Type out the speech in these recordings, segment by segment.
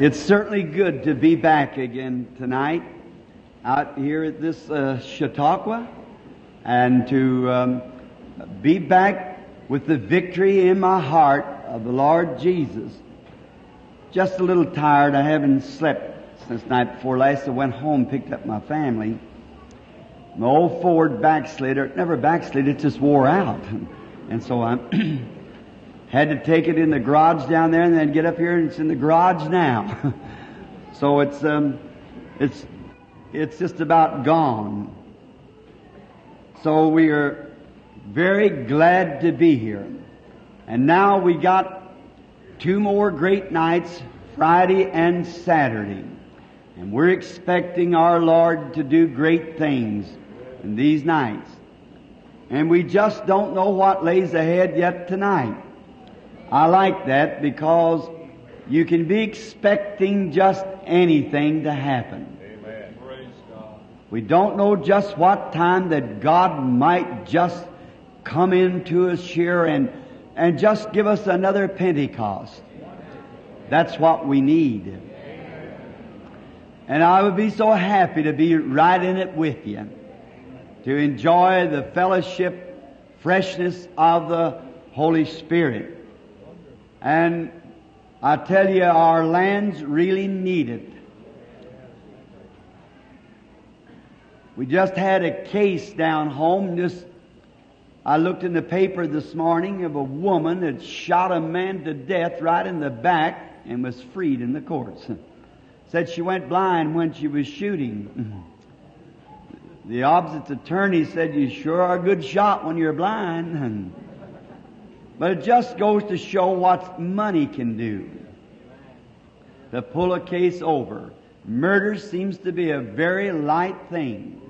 It's certainly good to be back again tonight out here at this uh, Chautauqua and to um, be back with the victory in my heart of the Lord Jesus. Just a little tired. I haven't slept since night before last. I went home, picked up my family. My old Ford backslider, never backslid, it just wore out. And so I had to take it in the garage down there and then get up here and it's in the garage now. so it's, um, it's, it's just about gone. So we are very glad to be here. And now we got two more great nights, Friday and Saturday. And we're expecting our Lord to do great things in these nights. And we just don't know what lays ahead yet tonight. I like that because you can be expecting just anything to happen. Amen. Praise God. We don't know just what time that God might just come into us here and, and just give us another Pentecost. That's what we need. And I would be so happy to be right in it with you, to enjoy the fellowship, freshness of the Holy Spirit. And I tell you, our lands really need it. We just had a case down home. Just, I looked in the paper this morning of a woman that shot a man to death right in the back and was freed in the courts. Said she went blind when she was shooting. The opposite attorney said, "You sure are a good shot when you're blind." But it just goes to show what money can do. To pull a case over. Murder seems to be a very light thing.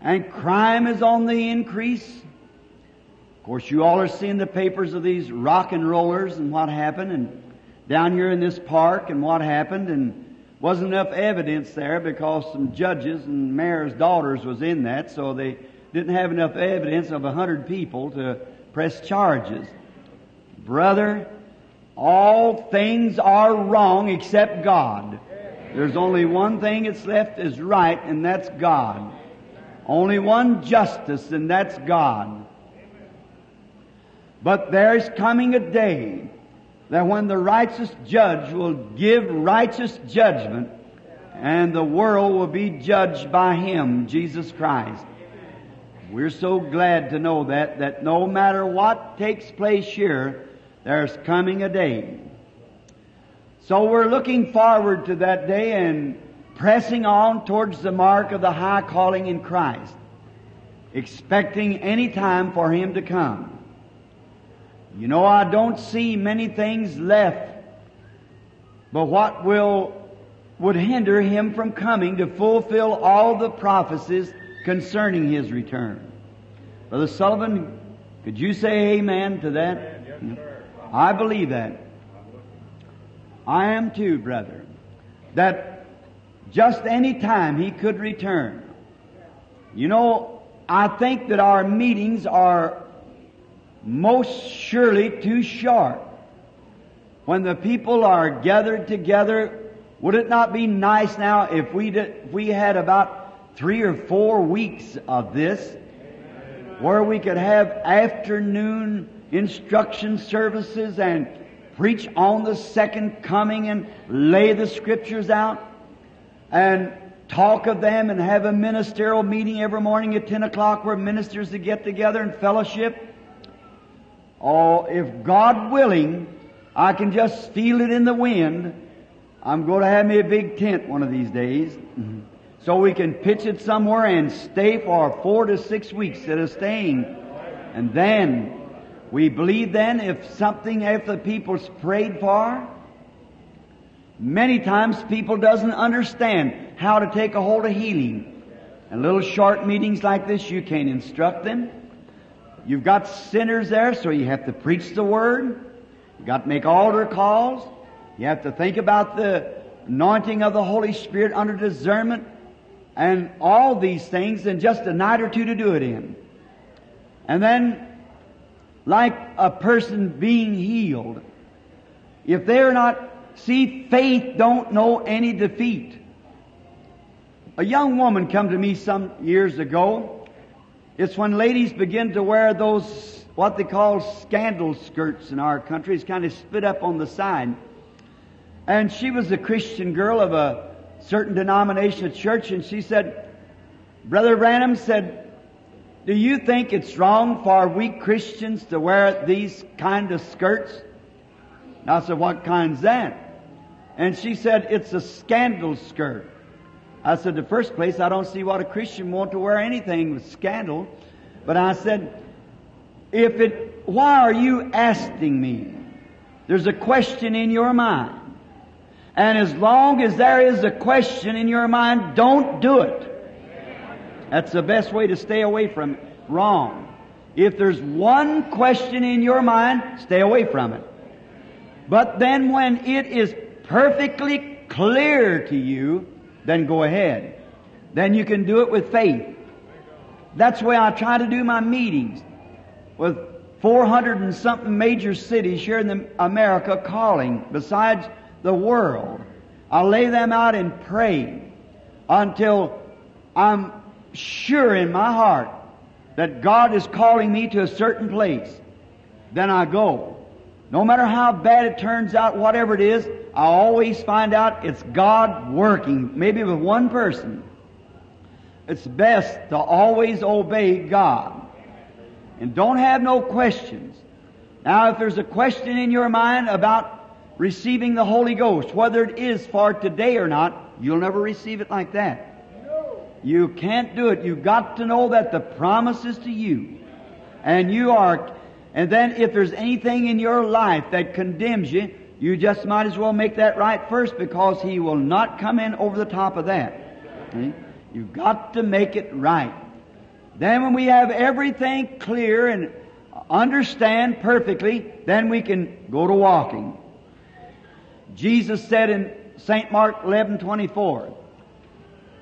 And crime is on the increase. Of course, you all are seeing the papers of these rock and rollers and what happened and down here in this park and what happened and wasn't enough evidence there because some judges and mayor's daughters was in that, so they didn't have enough evidence of a hundred people to press charges. Brother, all things are wrong except God. There's only one thing that's left is right, and that's God. Only one justice, and that's God. But there's coming a day that when the righteous judge will give righteous judgment, and the world will be judged by Him, Jesus Christ. We're so glad to know that, that no matter what takes place here, there's coming a day. So we're looking forward to that day and pressing on towards the mark of the high calling in Christ, expecting any time for Him to come. You know, I don't see many things left, but what will, would hinder Him from coming to fulfill all the prophecies concerning His return. Brother Sullivan, could you say amen to that? Yes, sir. I believe that. I am too, brother. That just any time he could return. You know, I think that our meetings are most surely too short. When the people are gathered together, would it not be nice now if we did, if we had about three or four weeks of this, where we could have afternoon instruction services and preach on the second coming and lay the scriptures out and talk of them and have a ministerial meeting every morning at 10 o'clock where ministers to get together and fellowship. Oh, if God willing, I can just feel it in the wind. I'm going to have me a big tent one of these days. So we can pitch it somewhere and stay for four to six weeks instead of staying. And then, we believe then if something, if the people's prayed for, many times people doesn't understand how to take a hold of healing. And little short meetings like this, you can't instruct them. You've got sinners there, so you have to preach the word. You've got to make altar calls. You have to think about the anointing of the Holy Spirit under discernment and all these things in just a night or two to do it in. And then, like a person being healed, if they're not See, faith don't know any defeat. A young woman come to me some years ago. It's when ladies begin to wear those, what they call scandal skirts in our country. It's kind of split up on the side. And she was a Christian girl of a certain denomination of church, and she said, Brother Branham said, do you think it's wrong for we Christians to wear these kind of skirts? And I said, what kind's that? And she said, it's a scandal skirt. I said, the first place, I don't see what a Christian want to wear anything with scandal. But I said, if it, why are you asking me? There's a question in your mind. And as long as there is a question in your mind, don't do it. That's the best way to stay away from it. Wrong. If there's one question in your mind, stay away from it. But then when it is perfectly clear to you, then go ahead. Then you can do it with faith. That's the way I try to do my meetings with 400 and something major cities here in America calling besides the world. I lay them out and pray until I'm sure in my heart that God is calling me to a certain place. Then I go. No matter how bad it turns out, whatever it is, I always find out it's God working, maybe with one person. It's best to always obey God. And don't have no questions. Now, if there's a question in your mind about receiving the Holy Ghost, whether it is for today or not, you'll never receive it like that. You can't do it. You've got to know that the promise is to you. And you are, and then if there's anything in your life that condemns you, you just might as well make that right first because He will not come in over the top of that. You've got to make it right. Then when we have everything clear and understand perfectly, then we can go to walking. Jesus said in St. Mark 11, 24,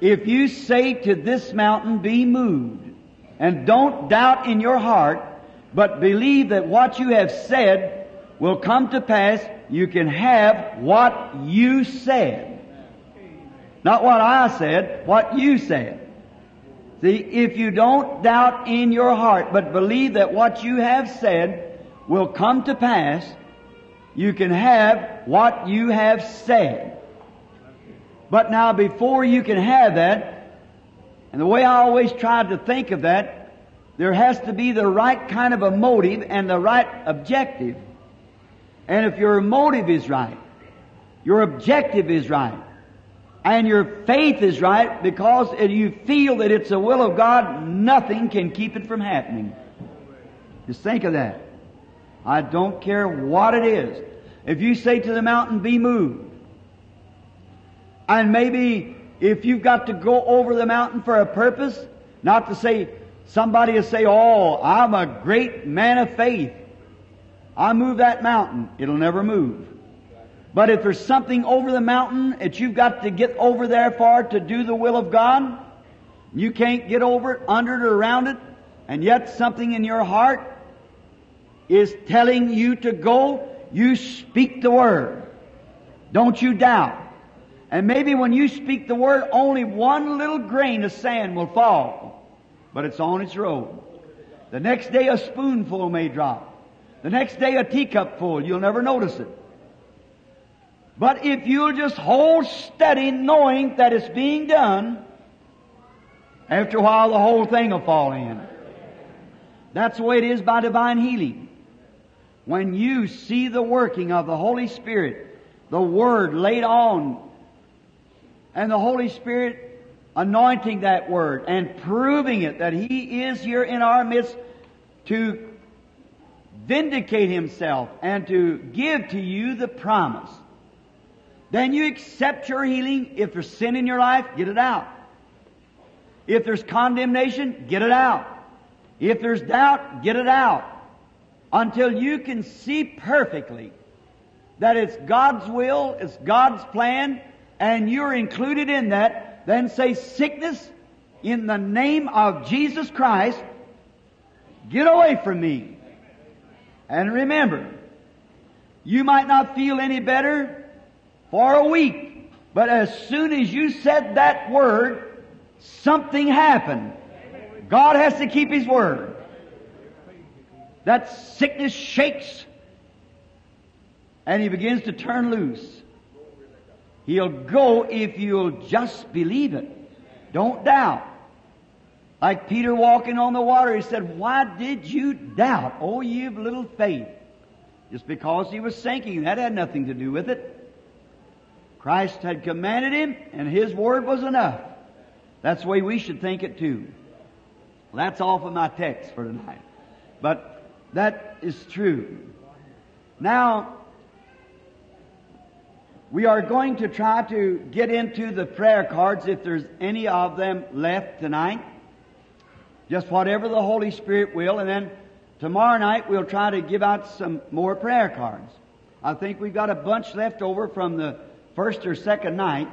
if you say to this mountain, be moved, and don't doubt in your heart, but believe that what you have said will come to pass, you can have what you said. Not what I said, what you said. See, if you don't doubt in your heart, but believe that what you have said will come to pass, you can have what you have said. But now before you can have that, and the way I always tried to think of that, there has to be the right kind of a motive and the right objective. And if your motive is right, your objective is right, and your faith is right because you feel that it's the will of God, nothing can keep it from happening. Just think of that. I don't care what it is. If you say to the mountain, be moved, and maybe if you've got to go over the mountain for a purpose, not to say, somebody will say, oh, I'm a great man of faith. I move that mountain. It'll never move. But if there's something over the mountain that you've got to get over there for to do the will of God, you can't get over it, under it, or around it, and yet something in your heart is telling you to go, you speak the word. Don't you doubt. And maybe when you speak the word, only one little grain of sand will fall. But it's on its road. The next day a spoonful may drop. The next day a teacup full. You'll never notice it. But if you'll just hold steady knowing that it's being done, after a while the whole thing will fall in. That's the way it is by divine healing. When you see the working of the Holy Spirit, the Word laid on and the Holy Spirit anointing that word and proving it that He is here in our midst to vindicate Himself and to give to you the promise. Then you accept your healing. If there's sin in your life, get it out. If there's condemnation, get it out. If there's doubt, get it out. Until you can see perfectly that it's God's will, it's God's plan, and you're included in that, then say, sickness, in the name of Jesus Christ, get away from me. And remember, you might not feel any better for a week. But as soon as you said that word, something happened. God has to keep His word. That sickness shakes and he begins to turn loose. He'll go if you'll just believe it. Don't doubt. Like Peter walking on the water, he said, Why did you doubt? Oh, of little faith. Just because he was sinking, that had nothing to do with it. Christ had commanded him, and his word was enough. That's the way we should think it too. Well, that's all for my text for tonight. But that is true. Now, we are going to try to get into the prayer cards if there's any of them left tonight. Just whatever the Holy Spirit will, and then tomorrow night we'll try to give out some more prayer cards. I think we've got a bunch left over from the first or second night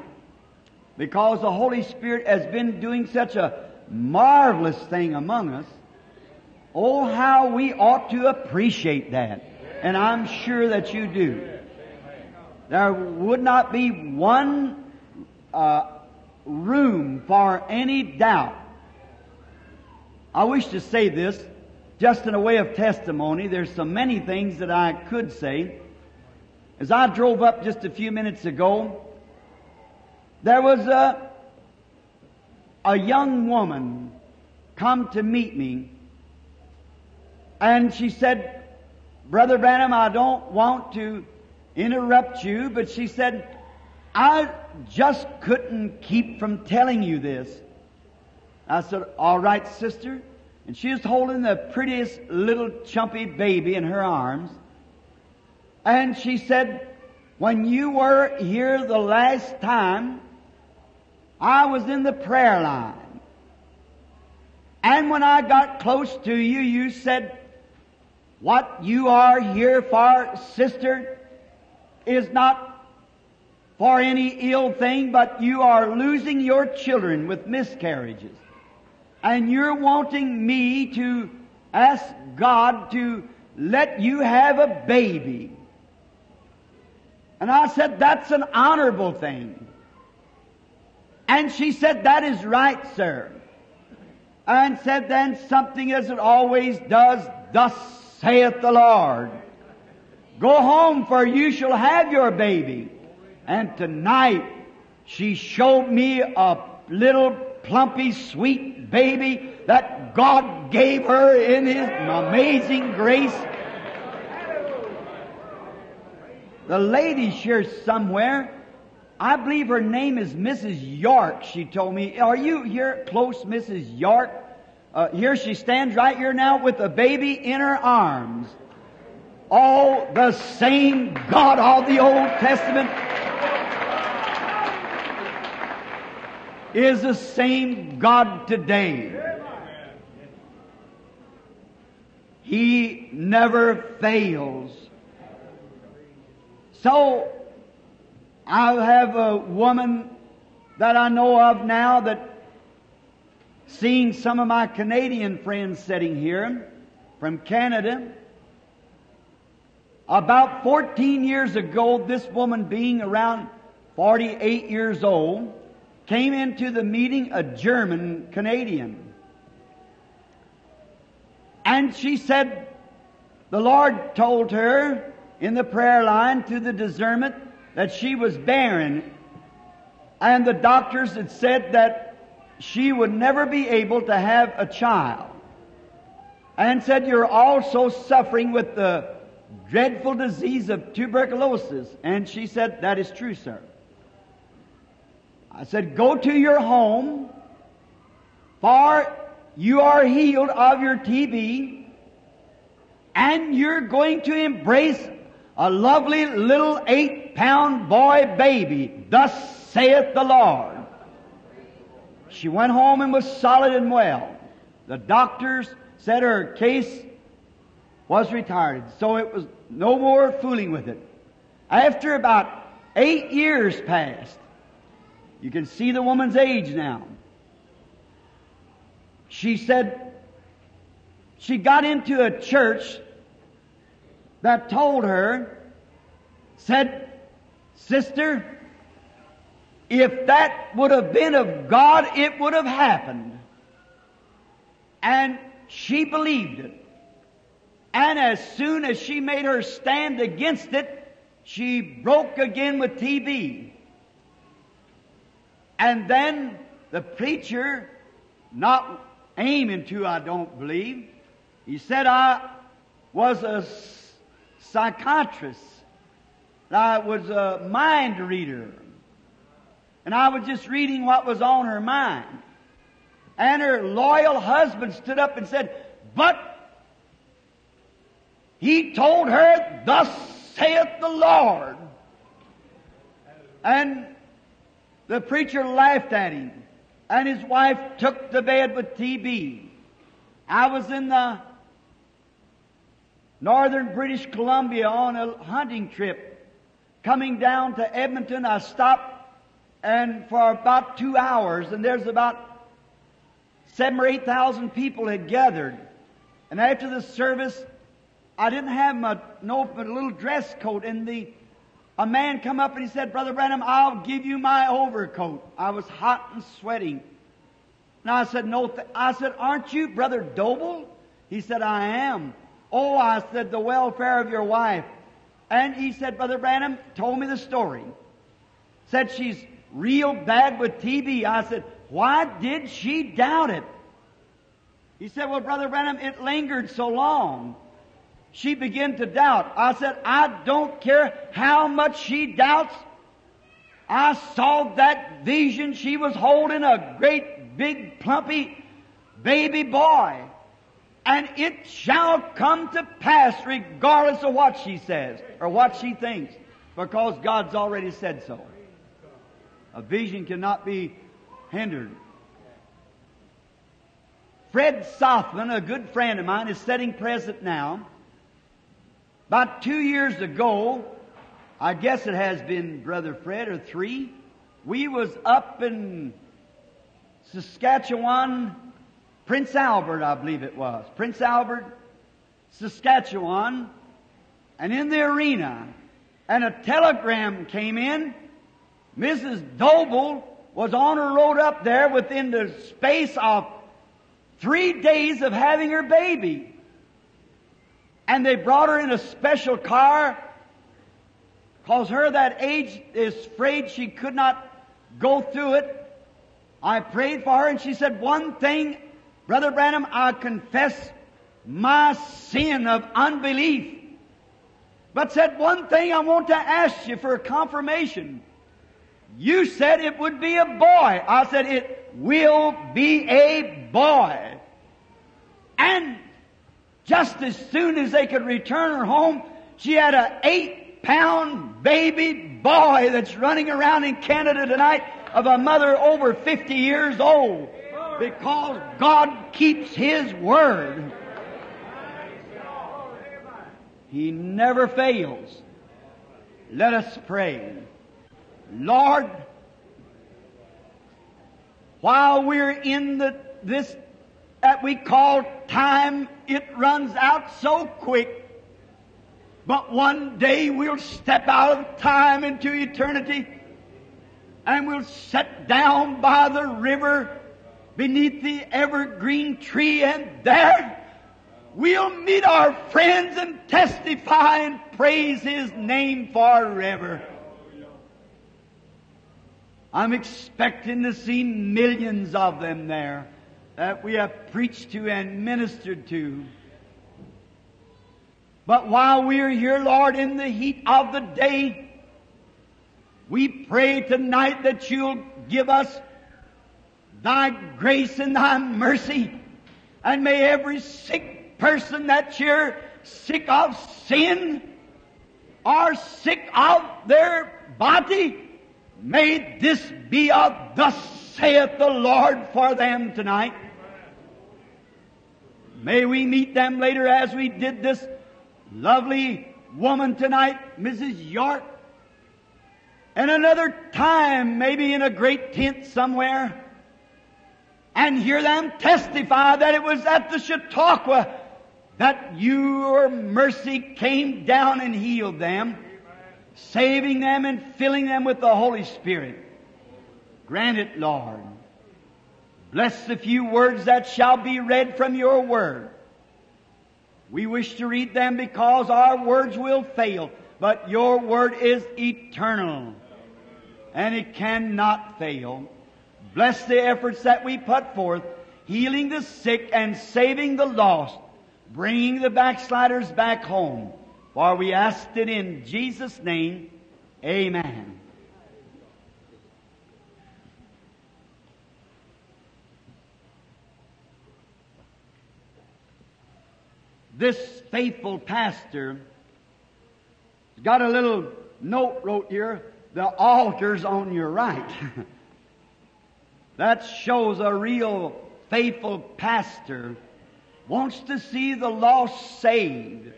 because the Holy Spirit has been doing such a marvelous thing among us. Oh, how we ought to appreciate that. And I'm sure that you do. There would not be one uh, room for any doubt. I wish to say this just in a way of testimony. There's so many things that I could say. As I drove up just a few minutes ago, there was a, a young woman come to meet me and she said, Brother Branham, I don't want to interrupt you, but she said, I just couldn't keep from telling you this. I said, all right, sister. And she was holding the prettiest little chumpy baby in her arms. And she said, when you were here the last time, I was in the prayer line. And when I got close to you, you said, what you are here for, sister, is not for any ill thing, but you are losing your children with miscarriages. And you're wanting me to ask God to let you have a baby. And I said, that's an honorable thing. And she said, that is right, sir. And said then something as it always does, thus saith the Lord. Go home for you shall have your baby. And tonight she showed me a little plumpy sweet baby that God gave her in His amazing grace. The lady here somewhere, I believe her name is Mrs. York, she told me. Are you here close, Mrs. York? Uh, here she stands right here now with a baby in her arms. All the same God of the Old Testament is the same God today. He never fails. So, I have a woman that I know of now that seeing some of my Canadian friends sitting here from Canada, about 14 years ago, this woman being around 48 years old, came into the meeting a German Canadian. And she said, the Lord told her in the prayer line through the discernment that she was barren. And the doctors had said that she would never be able to have a child. And said, you're also suffering with the dreadful disease of tuberculosis. And she said, That is true, sir. I said, Go to your home, for you are healed of your TB, and you're going to embrace a lovely little eight pound boy baby. Thus saith the Lord. She went home and was solid and well. The doctors said her case was retired. So it was no more fooling with it. After about eight years passed, you can see the woman's age now. She said she got into a church that told her, said, Sister, if that would have been of God, it would have happened. And she believed it. And as soon as she made her stand against it, she broke again with TB. And then the preacher, not aiming to, I don't believe, he said I was a psychiatrist. I was a mind reader. And I was just reading what was on her mind. And her loyal husband stood up and said, But he told her, Thus saith the Lord. And the preacher laughed at him. And his wife took the bed with TB. I was in the northern British Columbia on a hunting trip. Coming down to Edmonton, I stopped and for about two hours, and there's about seven or eight thousand people had gathered. And after the service, I didn't have my no but a little dress coat, and the a man come up and he said, Brother Branham, I'll give you my overcoat. I was hot and sweating. And I said, No, th-. I said, Aren't you Brother Doble? He said, I am. Oh, I said, the welfare of your wife. And he said, Brother Branham told me the story. Said she's real bad with TB. I said, why did she doubt it? He said, well, Brother Branham, it lingered so long. She began to doubt. I said, I don't care how much she doubts. I saw that vision. She was holding a great big plumpy baby boy. And it shall come to pass regardless of what she says or what she thinks because God's already said so. A vision cannot be hindered. Fred Sothmann, a good friend of mine, is sitting present now. About two years ago, I guess it has been Brother Fred or three, we was up in Saskatchewan, Prince Albert, I believe it was. Prince Albert, Saskatchewan, and in the arena, and a telegram came in. Mrs. Doble was on her road up there within the space of three days of having her baby. And they brought her in a special car because her that age is afraid she could not go through it. I prayed for her and she said, one thing, Brother Branham, I confess my sin of unbelief. But said one thing I want to ask you for a confirmation. You said it would be a boy. I said it will be a boy. And just as soon as they could return her home, she had an eight pound baby boy that's running around in Canada tonight of a mother over 50 years old because God keeps His word. He never fails. Let us pray. Lord, while we're in the, this that we call time, it runs out so quick. But one day we'll step out of time into eternity and we'll sit down by the river beneath the evergreen tree and there we'll meet our friends and testify and praise His name forever. I'm expecting to see millions of them there that we have preached to and ministered to. But while we are here, Lord, in the heat of the day, we pray tonight that you'll give us thy grace and thy mercy. And may every sick person that's here sick of sin or sick of their body May this be a thus saith the Lord for them tonight. May we meet them later as we did this lovely woman tonight, Mrs. York. And another time, maybe in a great tent somewhere, and hear them testify that it was at the Chautauqua that your mercy came down and healed them. Saving them and filling them with the Holy Spirit. Grant it, Lord. Bless the few words that shall be read from your word. We wish to read them because our words will fail, but your word is eternal and it cannot fail. Bless the efforts that we put forth, healing the sick and saving the lost, bringing the backsliders back home. For we asked it in Jesus' name. Amen. This faithful pastor got a little note wrote here, the altar's on your right. that shows a real faithful pastor wants to see the lost saved.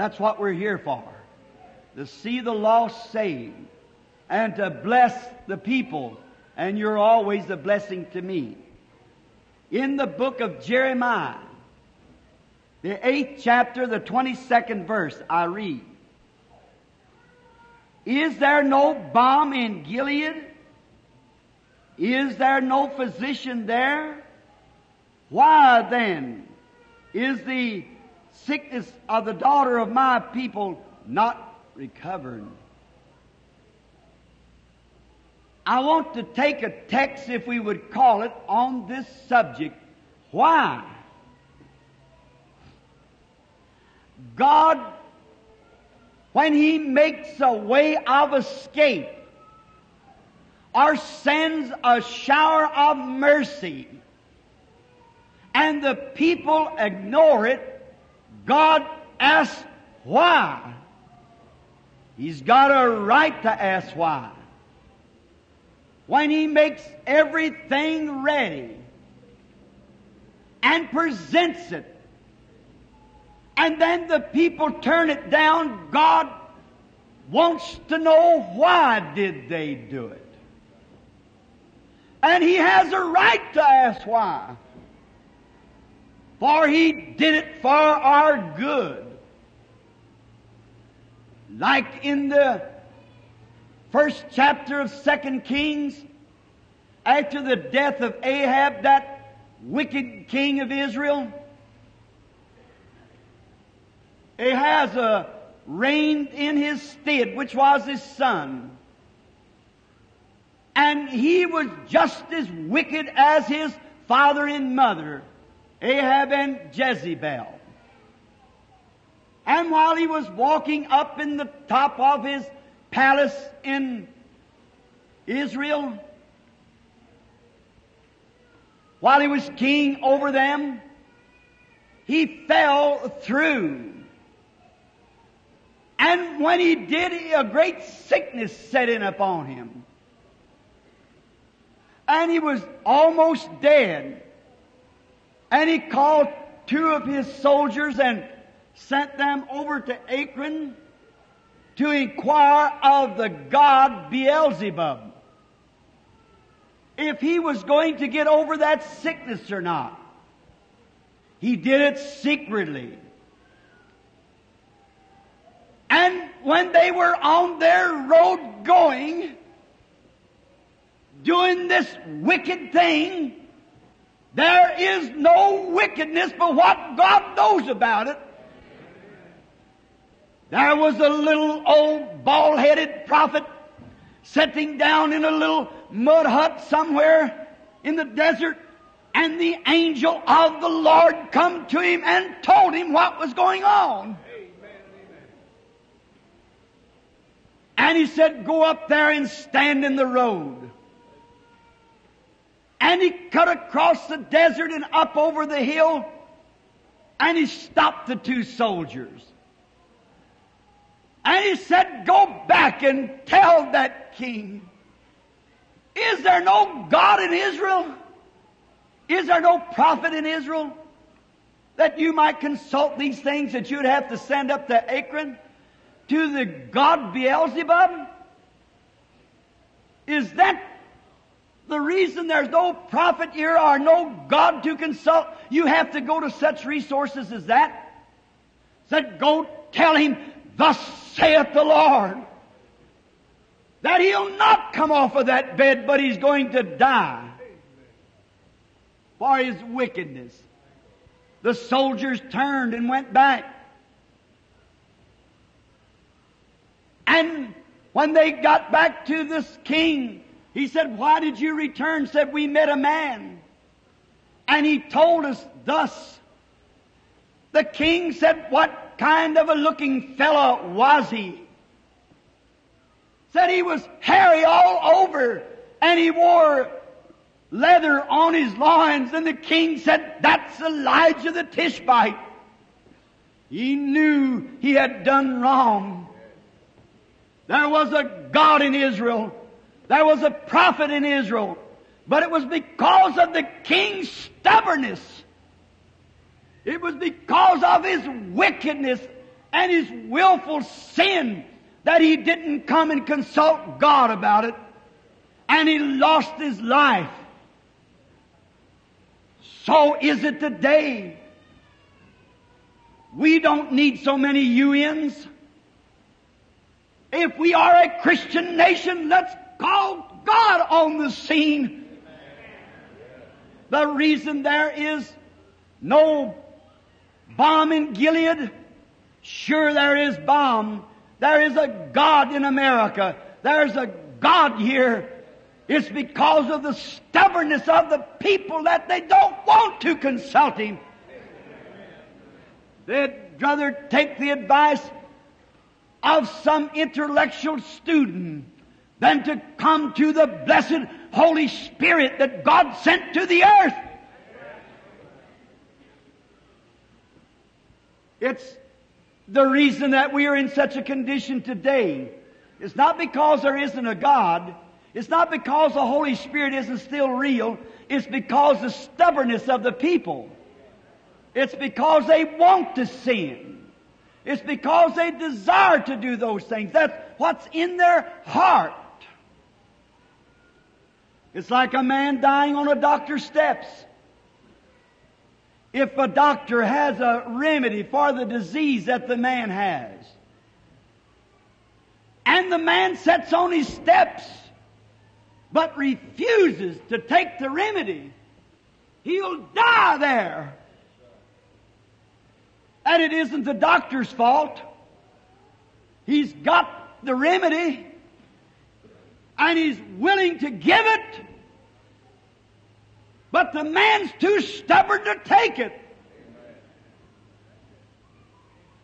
That's what we're here for. To see the lost saved and to bless the people. And you're always a blessing to me. In the book of Jeremiah, the eighth chapter, the 22nd verse, I read. Is there no balm in Gilead? Is there no physician there? Why then is the sickness of the daughter of my people not recovered? I want to take a text, if we would call it, on this subject. Why? God, when He makes a way of escape or sends a shower of mercy, and the people ignore it, God asks why. He's got a right to ask why. When He makes everything ready and presents it and then the people turn it down, God wants to know why did they do it. And He has a right to ask why. For He did it for our good. Like in the first chapter of Second Kings, after the death of Ahab, that wicked king of Israel, Ahaz uh, reigned in his stead, which was his son. And he was just as wicked as his father and mother, Ahab and Jezebel. And while he was walking up in the top of his palace in Israel, while he was king over them, he fell through and when he did, a great sickness set in upon him. And he was almost dead. And he called two of his soldiers and sent them over to Ekron to inquire of the god Beelzebub if he was going to get over that sickness or not. He did it secretly. And when they were on their road going, doing this wicked thing, there is no wickedness but what God knows about it. There was a little old bald-headed prophet sitting down in a little mud hut somewhere in the desert and the angel of the Lord come to him and told him what was going on. And he said, go up there and stand in the road. And he cut across the desert and up over the hill and he stopped the two soldiers. And he said, go back and tell that king, is there no God in Israel? Is there no prophet in Israel? That you might consult these things that you'd have to send up to Ekron? to the god Beelzebub? Is that the reason there's no prophet here or no God to consult? You have to go to such resources as that? Said, go tell him, thus saith the Lord. that he'll not come off of that bed, but he's going to die for his wickedness. The soldiers turned and went back. And when they got back to this king, he said, Why did you return? Said, We met a man. And he told us thus. The king said, What kind of a looking fellow was he? Said he was hairy all over and he wore leather on his loins. And the king said, That's Elijah the Tishbite. He knew he had done wrong. There was a God in Israel. There was a prophet in Israel. But it was because of the king's stubbornness. It was because of his wickedness and his willful sin that he didn't come and consult God about it. And he lost his life. So is it today. We don't need so many UNs. If we are a Christian nation, let's call God on the scene. The reason there is no balm in Gilead, sure there is balm. There is a God in America. There's a God here. It's because of the stubbornness of the people that they don't want to consult Him. They'd rather take the advice of some intellectual student than to come to the blessed Holy Spirit that God sent to the earth. It's the reason that we are in such a condition today. It's not because there isn't a God. It's not because the Holy Spirit isn't still real. It's because the stubbornness of the people. It's because they want to sin. It's because they desire to do those things. That's what's in their heart. It's like a man dying on a doctor's steps. If a doctor has a remedy for the disease that the man has, and the man sits on his steps, but refuses to take the remedy, he'll die there. And it isn't the doctor's fault. He's got the remedy and he's willing to give it, but the man's too stubborn to take it.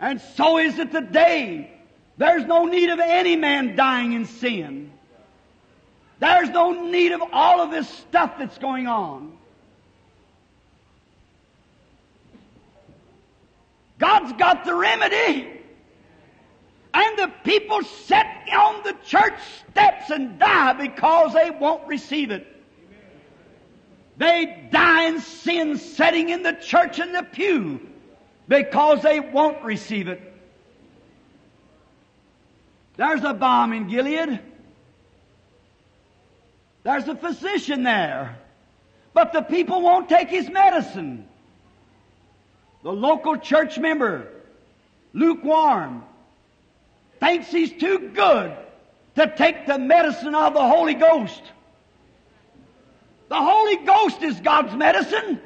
And so is it today. There's no need of any man dying in sin. There's no need of all of this stuff that's going on. God's got the remedy. And the people sit on the church steps and die because they won't receive it. They die in sin sitting in the church in the pew because they won't receive it. There's a balm in Gilead. There's a physician there. But the people won't take his medicine. The local church member, lukewarm, thinks he's too good to take the medicine of the Holy Ghost. The Holy Ghost is God's medicine.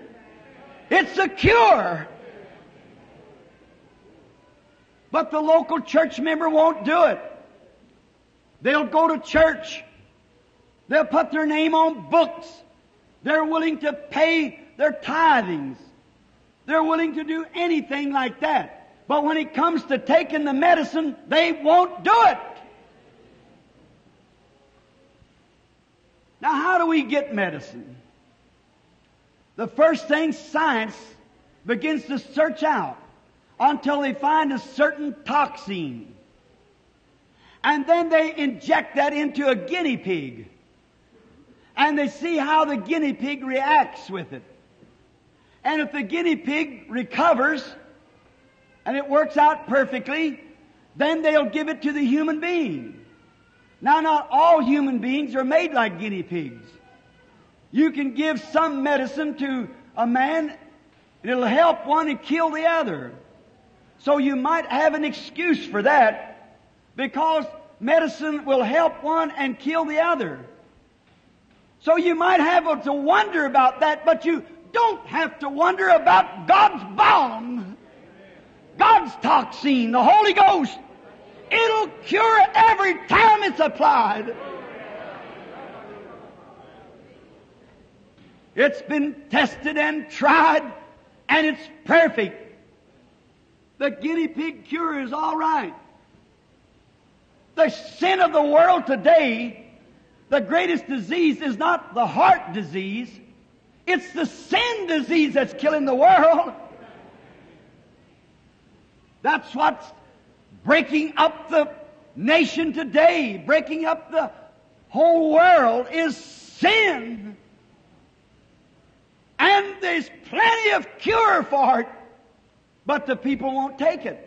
It's a cure. But the local church member won't do it. They'll go to church. They'll put their name on books. They're willing to pay their tithings. They're willing to do anything like that. But when it comes to taking the medicine, they won't do it. Now, how do we get medicine? The first thing science begins to search out until they find a certain toxin. And then they inject that into a guinea pig. And they see how the guinea pig reacts with it. And if the guinea pig recovers, and it works out perfectly, then they'll give it to the human being. Now, not all human beings are made like guinea pigs. You can give some medicine to a man, and it'll help one and kill the other. So you might have an excuse for that, because medicine will help one and kill the other. So you might have to wonder about that, but you don't have to wonder about God's balm, God's toxin, the Holy Ghost. It'll cure every time it's applied. It's been tested and tried, and it's perfect. The guinea pig cure is all right. The sin of the world today, the greatest disease is not the heart disease, it's the sin disease that's killing the world. That's what's breaking up the nation today, breaking up the whole world is sin. And there's plenty of cure for it, but the people won't take it.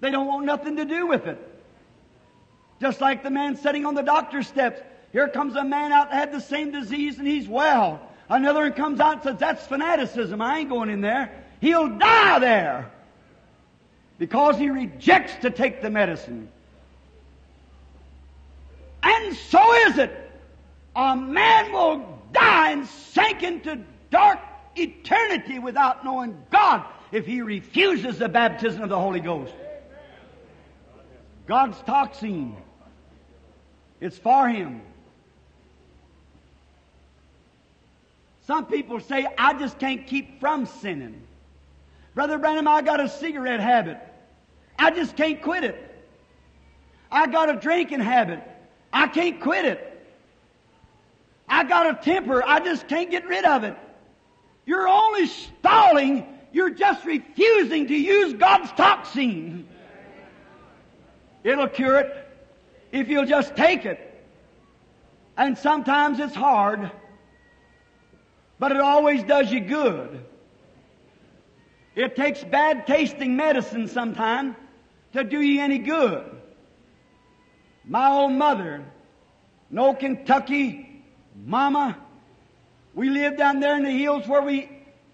They don't want nothing to do with it. Just like the man sitting on the doctor's steps. Here comes a man out that had the same disease and he's well. Another one comes out and says, that's fanaticism. I ain't going in there. He'll die there. Because he rejects to take the medicine. And so is it. A man will die and sink into dark eternity without knowing God if he refuses the baptism of the Holy Ghost. God's toxin. It's for him. Some people say, I just can't keep from sinning. Brother Branham, I got a cigarette habit. I just can't quit it. I got a drinking habit. I can't quit it. I got a temper. I just can't get rid of it. You're only stalling. You're just refusing to use God's toxin. It'll cure it if you'll just take it. And sometimes it's hard, but it always does you good. It takes bad tasting medicine sometimes to do you any good. My old mother, no Kentucky mama, we lived down there in the hills where we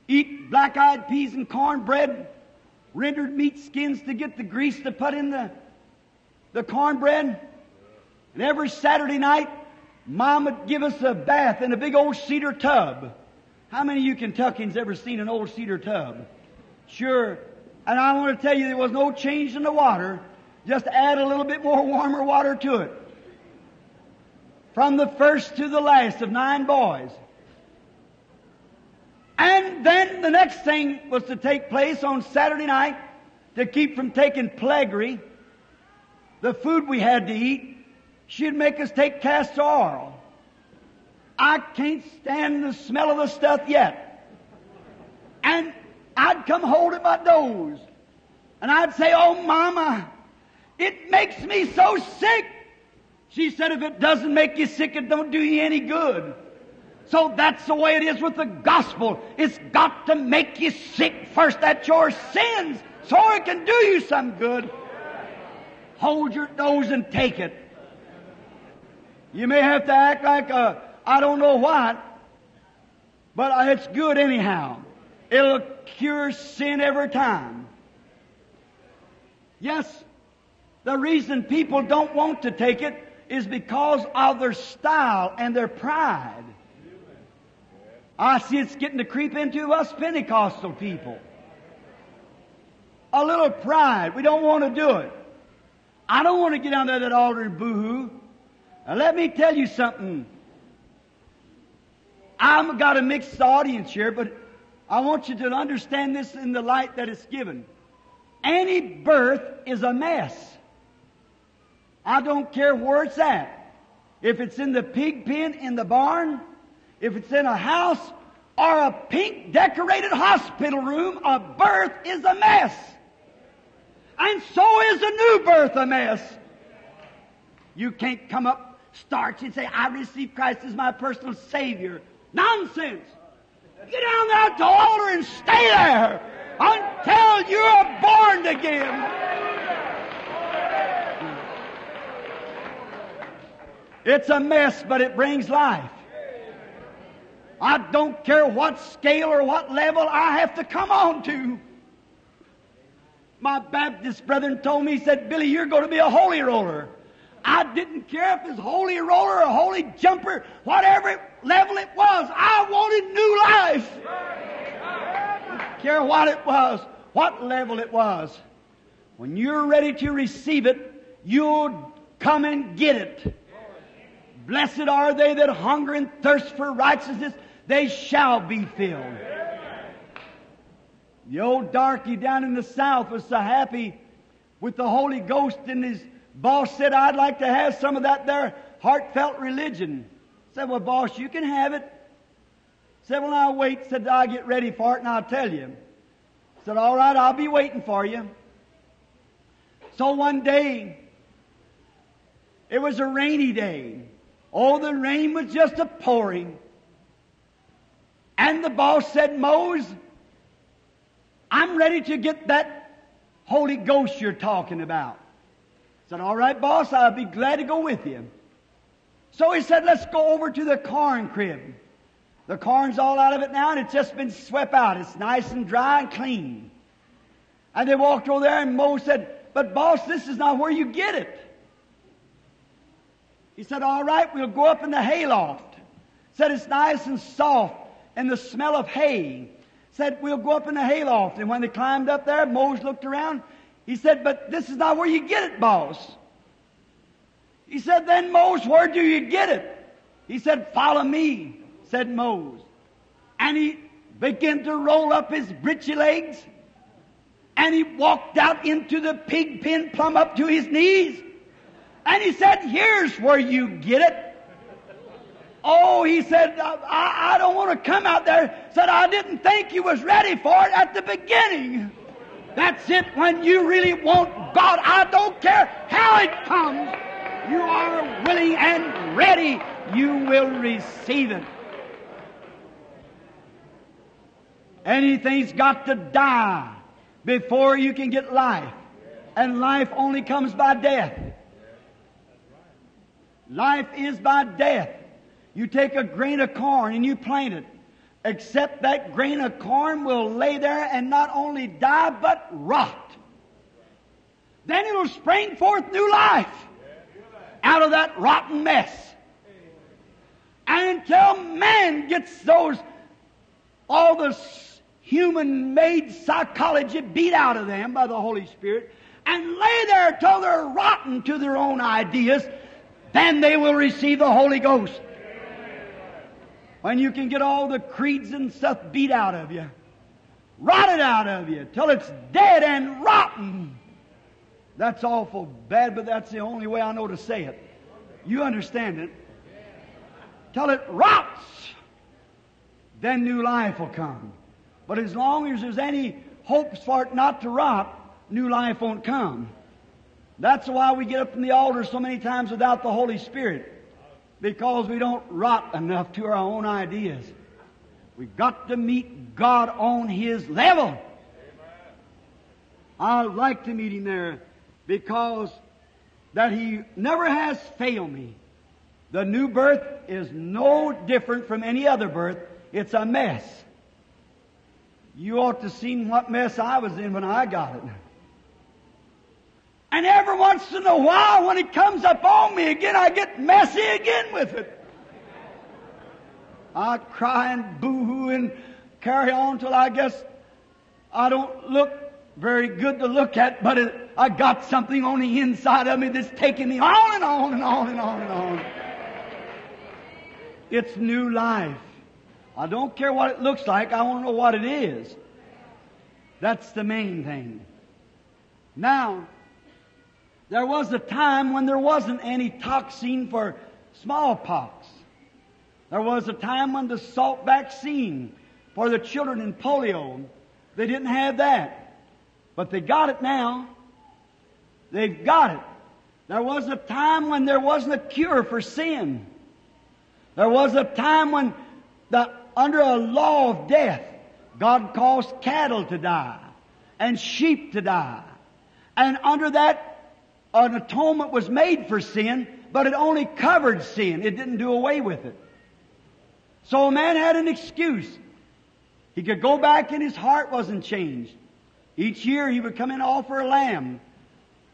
eat black eyed peas and cornbread, rendered meat skins to get the grease to put in the, the cornbread. And every Saturday night, Mom would give us a bath in a big old cedar tub. How many of you Kentuckians ever seen an old cedar tub? Sure. And I want to tell you, there was no change in the water. Just add a little bit more warmer water to it. From the first to the last of nine boys. And then the next thing was to take place on Saturday night to keep from taking plaguery, the food we had to eat, she'd make us take castor oil. I can't stand the smell of the stuff yet. And I'd come holding my nose. And I'd say, Oh, Mama, it makes me so sick. She said, if it doesn't make you sick, it don't do you any good. So that's the way it is with the gospel. It's got to make you sick first. That's your sins. So it can do you some good. Hold your nose and take it. You may have to act like a, I don't know what, but it's good anyhow. It'll cure sin every time. Yes, the reason people don't want to take it is because of their style and their pride. I see it's getting to creep into us Pentecostal people. A little pride. We don't want to do it. I don't want to get under that altar and boohoo. Now let me tell you something. I've got a mixed audience here, but I want you to understand this in the light that it's given. Any birth is a mess. I don't care where it's at. If it's in the pig pen in the barn, if it's in a house or a pink decorated hospital room, a birth is a mess. And so is a new birth a mess. You can't come up starch and say, I receive Christ as my personal Savior. Nonsense. Get down there the altar and stay there until you're born again. It's a mess, but it brings life. I don't care what scale or what level I have to come on to. My Baptist brethren told me, he said, Billy, you're going to be a holy roller. I didn't care if it was holy roller or holy jumper, whatever level it was. I wanted new life. Didn't care what it was, what level it was. When you're ready to receive it, you'll come and get it. Blessed are they that hunger and thirst for righteousness, they shall be filled. The old darky down in the south was so happy with the Holy Ghost in his boss said, I'd like to have some of that there heartfelt religion. Said, well boss, you can have it. Said, well I'll wait. Said, I'll get ready for it and I'll tell you. Said, all right, I'll be waiting for you. So one day, it was a rainy day. Oh, the rain was just a pouring. And the boss said, Mose, I'm ready to get that Holy Ghost you're talking about. Said, all right, boss, I'll be glad to go with you. So he said, let's go over to the corn crib. The corn's all out of it now and it's just been swept out. It's nice and dry and clean. And they walked over there and Mose said, but boss, this is not where you get it. He said, all right, we'll go up in the hayloft. Said it's nice and soft and the smell of hay. Said, we'll go up in the hayloft. And when they climbed up there, Mose looked around. He said, but this is not where you get it, boss. He said, then Mose, where do you get it? He said, follow me, said Mose. And he began to roll up his breechy legs. And he walked out into the pig pen plumb up to his knees. And he said, here's where you get it. Oh, he said, I, I don't want to come out there. Said, I didn't think you was ready for it at the beginning. That's it when you really want God. I don't care how it comes. You are willing and ready. You will receive it. Anything's got to die before you can get life. And life only comes by death. Life is by death. You take a grain of corn and you plant it. Except that grain of corn will lay there and not only die, but rot. Then it'll spring forth new life out of that rotten mess. And until man gets those, all the human made psychology beat out of them by the Holy Spirit and lay there till they're rotten to their own ideas, then they will receive the Holy Ghost. When you can get all the creeds and stuff beat out of you, rotted out of you, till it's dead and rotten. That's awful bad, but that's the only way I know to say it. You understand it. Till it rots, then new life will come. But as long as there's any hopes for it not to rot, new life won't come. That's why we get up from the altar so many times without the Holy Spirit. Because we don't rot enough to our own ideas. We've got to meet God on His level. I like to meet Him there because that He never has failed me. The new birth is no different from any other birth. It's a mess. You ought to seen what mess I was in when I got it. And every once in a while, when it comes up on me again, I get messy again with it. I cry and boo-hoo and carry on till I guess I don't look very good to look at, but it, I got something on the inside of me that's taking me on and on and on and on and on. It's new life. I don't care what it looks like. I want to know what it is. That's the main thing. Now, there was a time when there wasn't any toxin for smallpox. There was a time when the Salk vaccine for the children in polio, they didn't have that. But they got it now. They've got it. There was a time when there wasn't a cure for sin. There was a time when the under a law of death, God caused cattle to die and sheep to die. And under that, an atonement was made for sin, but it only covered sin. It didn't do away with it. So a man had an excuse. He could go back and his heart wasn't changed. Each year he would come in and offer a lamb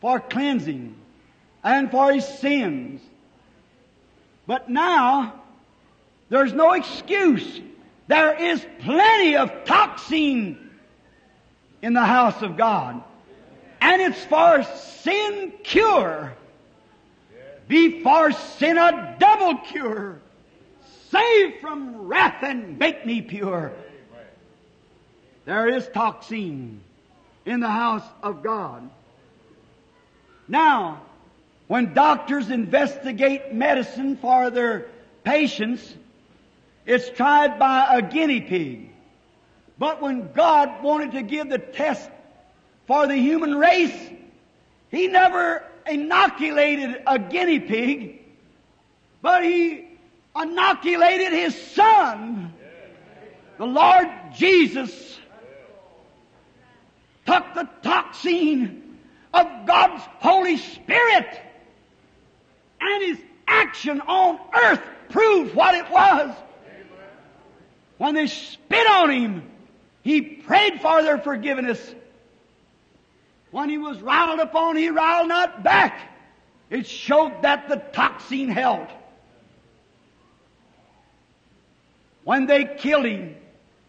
for cleansing. and for his sins. But now, there's no excuse. There is plenty of toxin in the house of God. And it's for sin cure. Be for sin a double cure. Save from wrath and make me pure. There is toxin in the house of God. Now, when doctors investigate medicine for their patients, it's tried by a guinea pig. But when God wanted to give the test for the human race, He never inoculated a guinea pig, but He inoculated His Son. The Lord Jesus took the toxin of God's Holy Spirit and His action on earth proved what it was. When they spit on Him, He prayed for their forgiveness. When He was riled upon, He riled not back. It showed that the toxin held. When they killed Him,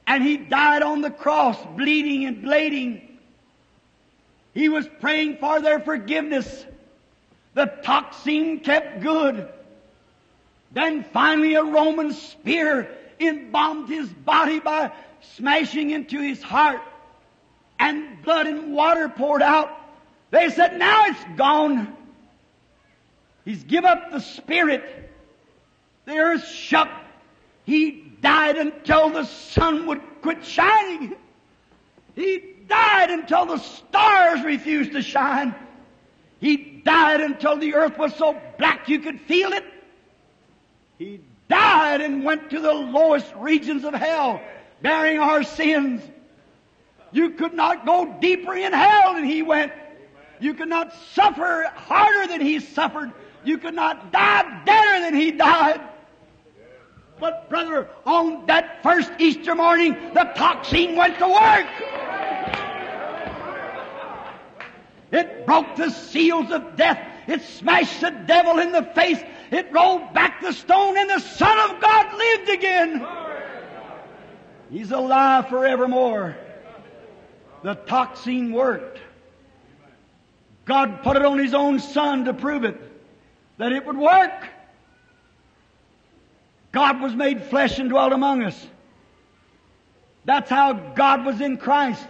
and He died on the cross, bleeding and bleeding, He was praying for their forgiveness. The toxin kept good. Then finally a Roman spear embalmed his body by smashing into his heart and blood and water poured out. They said, now it's gone. He's give up the spirit. The earth shook. He died until the sun would quit shining. He died until the stars refused to shine. He died until the earth was so black you could feel it. He died and went to the lowest regions of hell, bearing our sins. You could not go deeper in hell than he went. You could not suffer harder than he suffered. You could not die deader than he died. But brother, on that first Easter morning, the toxin went to work. It broke the seals of death. It smashed the devil in the face. It rolled back the stone and the Son of God lived again. He's alive forevermore. The toxin worked. God put it on His own Son to prove it, that it would work. God was made flesh and dwelt among us. That's how God was in Christ.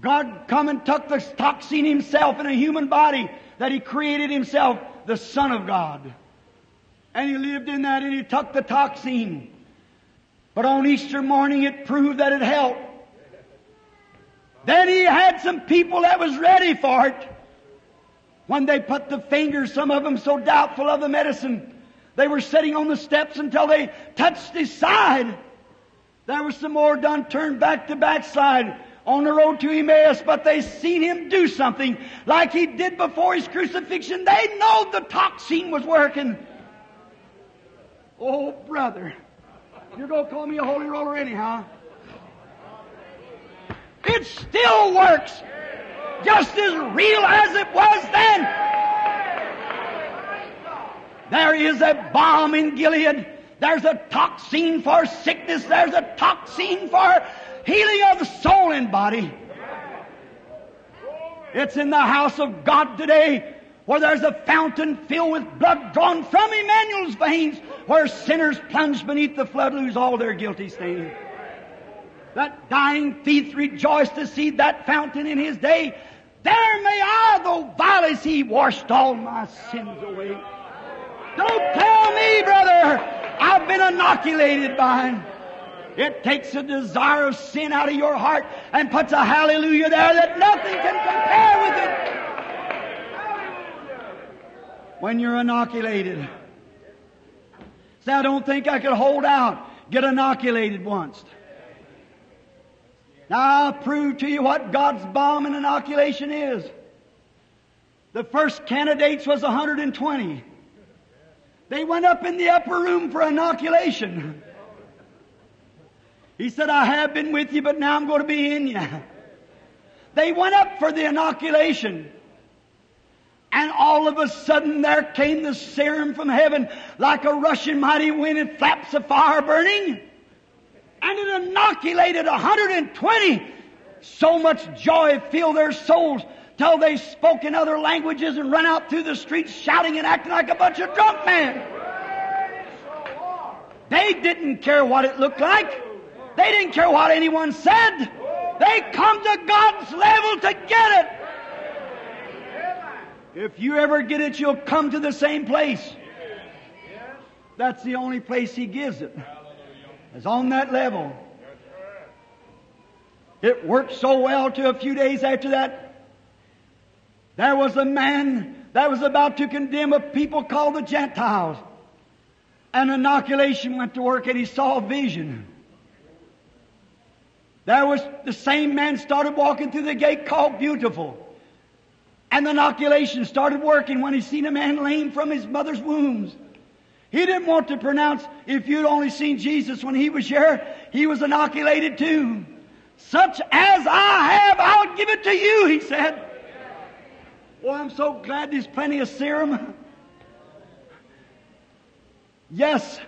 God come and took the toxin Himself in a human body that He created Himself, the Son of God. And He lived in that and He took the toxin. But on Easter morning it proved that it helped. Then He had some people that was ready for it. When they put the fingers, some of them so doubtful of the medicine, they were sitting on the steps until they touched His side. There was some more done turned back to backside on the road to Emmaus, but they seen him do something like he did before his crucifixion. They know the toxin was working. Oh, brother, you're going to call me a holy roller anyhow. It still works just as real as it was then. There is a balm in Gilead. There's a toxin for sickness. There's a toxin for healing of soul and body. It's in the house of God today where there's a fountain filled with blood drawn from Emmanuel's veins where sinners plunge beneath the flood lose all their guilty stain. That dying thief rejoiced to see that fountain in his day. There may I, though vile as he, washed all my sins away. Don't tell me, brother, I've been inoculated by him. It takes the desire of sin out of your heart and puts a hallelujah there that nothing can compare with it. When you're inoculated. Say, I don't think I could hold out. Get inoculated once. Now I'll prove to you what God's balm and inoculation is. The first candidates was 120. They went up in the upper room for inoculation. He said, I have been with you, but now I'm going to be in you. They went up for the inoculation. And all of a sudden there came the serum from heaven like a rushing mighty wind and flaps of fire burning. And it inoculated 120. So much joy filled their souls till they spoke in other languages and run out through the streets shouting and acting like a bunch of drunk men. They didn't care what it looked like. They didn't care what anyone said. They come to God's level to get it. If you ever get it, you'll come to the same place. That's the only place He gives it. It's on that level. It worked so well to a few days after that. There was a man that was about to condemn a people called the Gentiles. An inoculation went to work and he saw a vision. There was the same man started walking through the gate called Beautiful. And the inoculation started working when he seen a man lame from his mother's wombs. He didn't want to pronounce, if you'd only seen Jesus when he was here, he was inoculated too. Such as I have, I'll give it to you, he said. Oh, I'm so glad there's plenty of serum. Yes,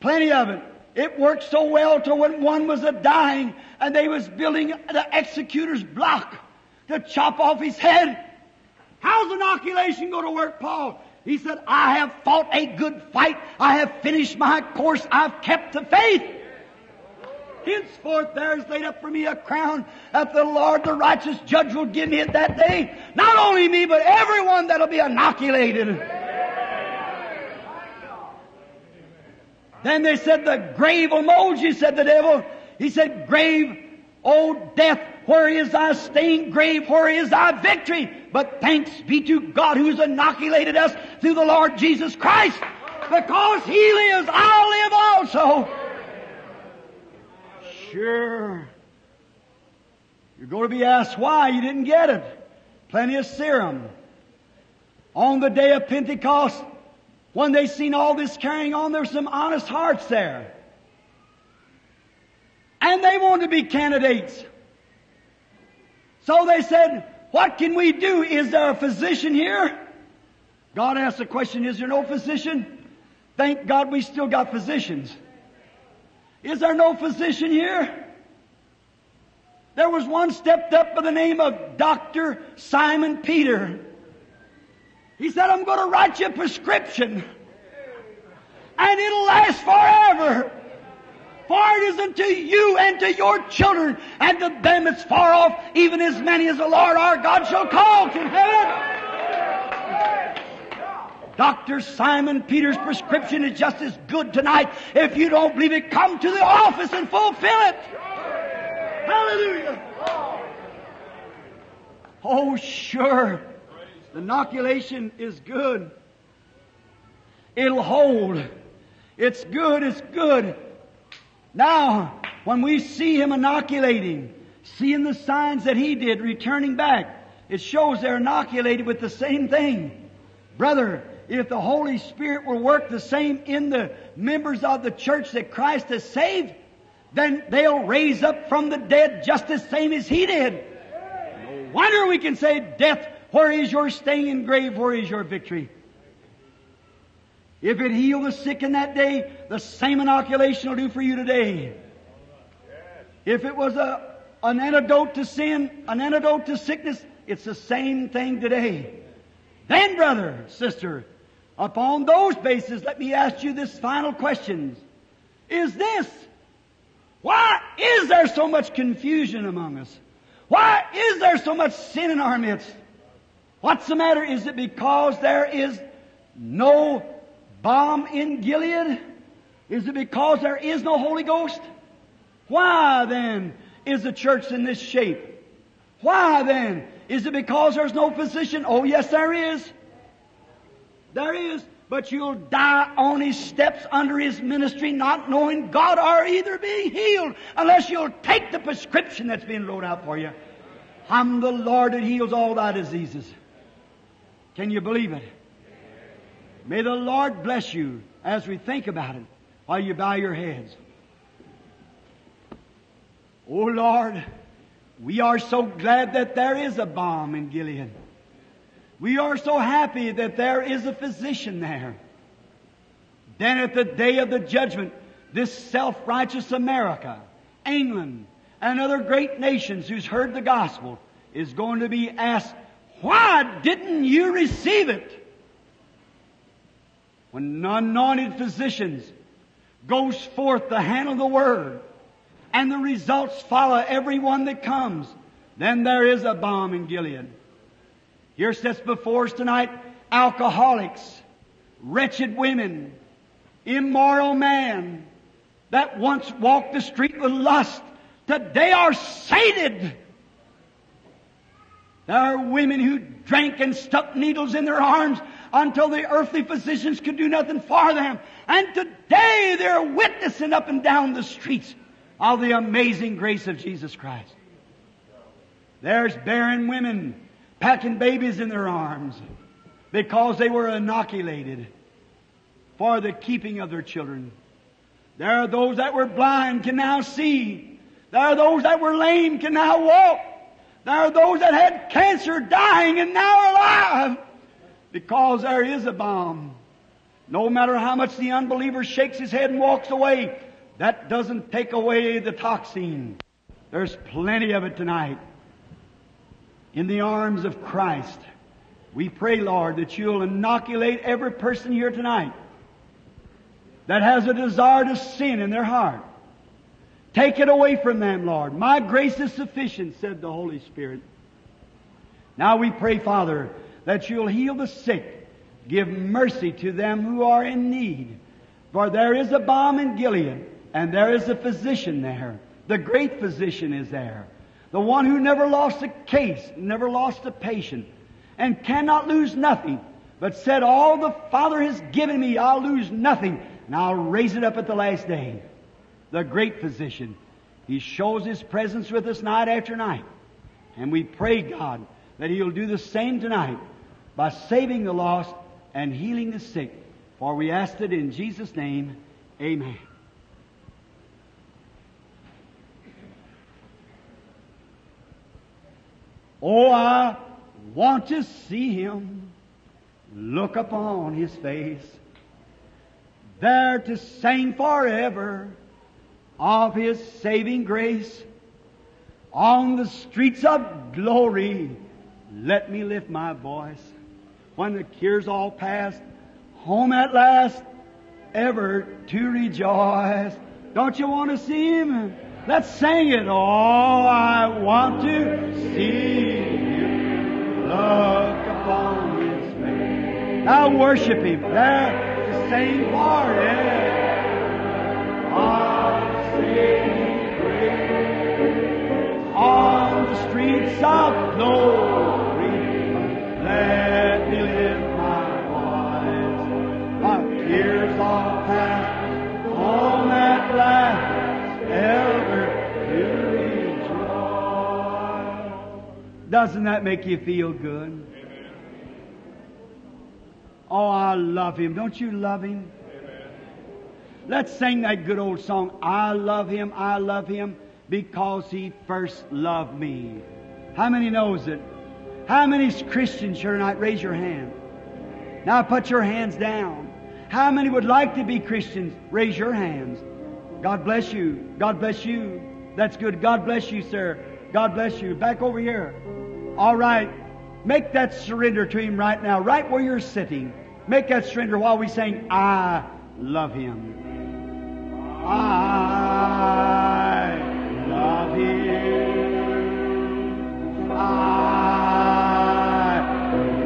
plenty of it. It worked so well till when one was a dying and they was building the executor's block to chop off his head. How's inoculation going to work, Paul? He said, I have fought a good fight. I have finished my course. I've kept the faith. Henceforth there is laid up for me a crown that the Lord, the righteous judge, will give me at that day. Not only me, but everyone that'll be inoculated. Then they said, the grave will mold you, said the devil. He said, grave, O death, where is thy stained Grave, where is thy victory? But thanks be to God who's inoculated us through the Lord Jesus Christ. Because He lives, I'll live also. Sure. You're going to be asked why you didn't get it. Plenty of serum. On the day of Pentecost, when they seen all this carrying on, there's some honest hearts there. And they wanted to be candidates. So they said, what can we do? Is there a physician here? God asked the question, is there no physician? Thank God we still got physicians. Is there no physician here? There was one stepped up by the name of Dr. Simon Peter. He said, I'm going to write you a prescription. And it'll last forever. For it is unto you and to your children and to them that's far off, even as many as the Lord our God shall call to heaven. Dr. Simon Peter's prescription is just as good tonight. If you don't believe it, come to the office and fulfill it. Hallelujah. Oh, sure. The inoculation is good. It'll hold. It's good, it's good. Now, when we see him inoculating, seeing the signs that he did returning back, it shows they're inoculated with the same thing. Brother, if the Holy Spirit will work the same in the members of the church that Christ has saved, then they'll raise up from the dead just the same as he did. No wonder we can say, Death, where is your sting in grave? Where is your victory? If it healed the sick in that day, the same inoculation will do for you today. If it was a, an antidote to sin, an antidote to sickness, it's the same thing today. Then, brother, sister, upon those bases, let me ask you this final question. Is this, why is there so much confusion among us? Why is there so much sin in our midst? What's the matter? Is it because there is no balm in Gilead? Is it because there is no Holy Ghost? Why then is the church in this shape? Why then? Is it because there's no physician? Oh yes, there is. There is. But you'll die on his steps under his ministry not knowing God or either being healed unless you'll take the prescription that's being wrote out for you. I'm the Lord that heals all thy diseases. Can you believe it? May the Lord bless you as we think about it while you bow your heads. Oh Lord, we are so glad that there is a balm in Gilead. We are so happy that there is a physician there. Then at the day of the judgment, this self-righteous America, England, and other great nations who's heard the gospel is going to be asked, why didn't you receive it? When anointed physicians goes forth to handle the word and the results follow everyone that comes, then there is a balm in Gilead. Here sits before us tonight alcoholics, wretched women, immoral man that once walked the street with lust, today are sated. There are women who drank and stuck needles in their arms until the earthly physicians could do nothing for them. And today they're witnessing up and down the streets of the amazing grace of Jesus Christ. There's barren women packing babies in their arms because they were inoculated for the keeping of their children. There are those that were blind can now see. There are those that were lame can now walk. There are those that had cancer dying and now are alive because there is a balm. No matter how much the unbeliever shakes his head and walks away, that doesn't take away the toxin. There's plenty of it tonight. In the arms of Christ, we pray, Lord, that you'll inoculate every person here tonight that has a desire to sin in their heart. Take it away from them, Lord. My grace is sufficient, said the Holy Spirit. Now we pray, Father, that you'll heal the sick. Give mercy to them who are in need. For there is a balm in Gilead, and there is a physician there. The great physician is there. The one who never lost a case, never lost a patient, and cannot lose nothing, but said, All the Father has given me, I'll lose nothing, and I'll raise it up at the last day. The great physician. He shows His presence with us night after night. And we pray, God, that He'll do the same tonight by saving the lost and healing the sick. For we ask it in Jesus' name. Amen. Oh, I want to see him, look upon his face, there to sing forever of his saving grace. On the streets of glory, let me lift my voice when the cure's all past, home at last, ever to rejoice. Don't you want to see him? Let's sing it. Oh, I want to see him. Look upon his face. Now worship him. There to sing forever. On the streets of glory, Doesn't that make you feel good? Oh, I love him. Don't you love him? Let's sing that good old song, I love him, I love him, because he first loved me. How many knows it? How many Christians here tonight? Raise your hand. Now put your hands down. How many would like to be Christians? Raise your hands. God bless you. God bless you. That's good. God bless you, sir. God bless you. Back over here. All right. Make that surrender to Him right now, right where you're sitting. Make that surrender while we sing, I love Him. I love Him. I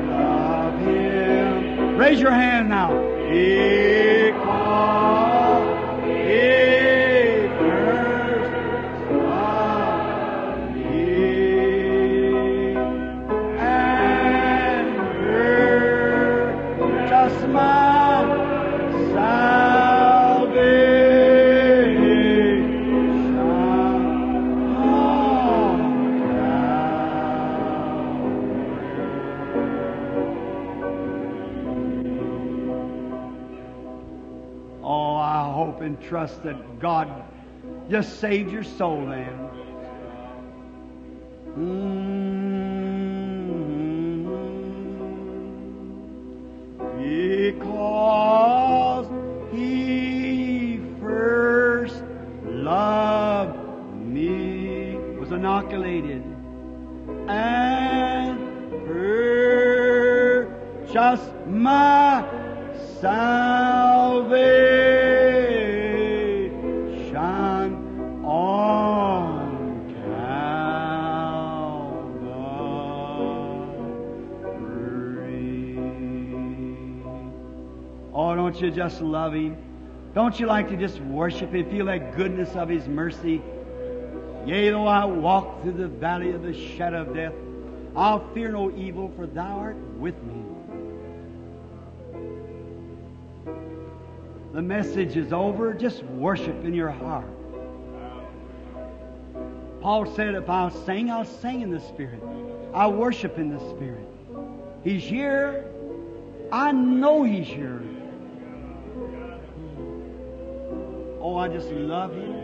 love Him. Raise your hand now. trust that God just saved your soul then. Mm-hmm. Because he first loved me, was inoculated, and purchased my salvation. Don't you just love Him? Don't you like to just worship Him? Feel that goodness of His mercy? Yea, though I walk through the valley of the shadow of death, I'll fear no evil, for thou art with me. The message is over. Just worship in your heart. Paul said, if I'll sing, I'll sing in the Spirit. I'll worship in the Spirit. He's here. I know He's here. Oh, I just love Him.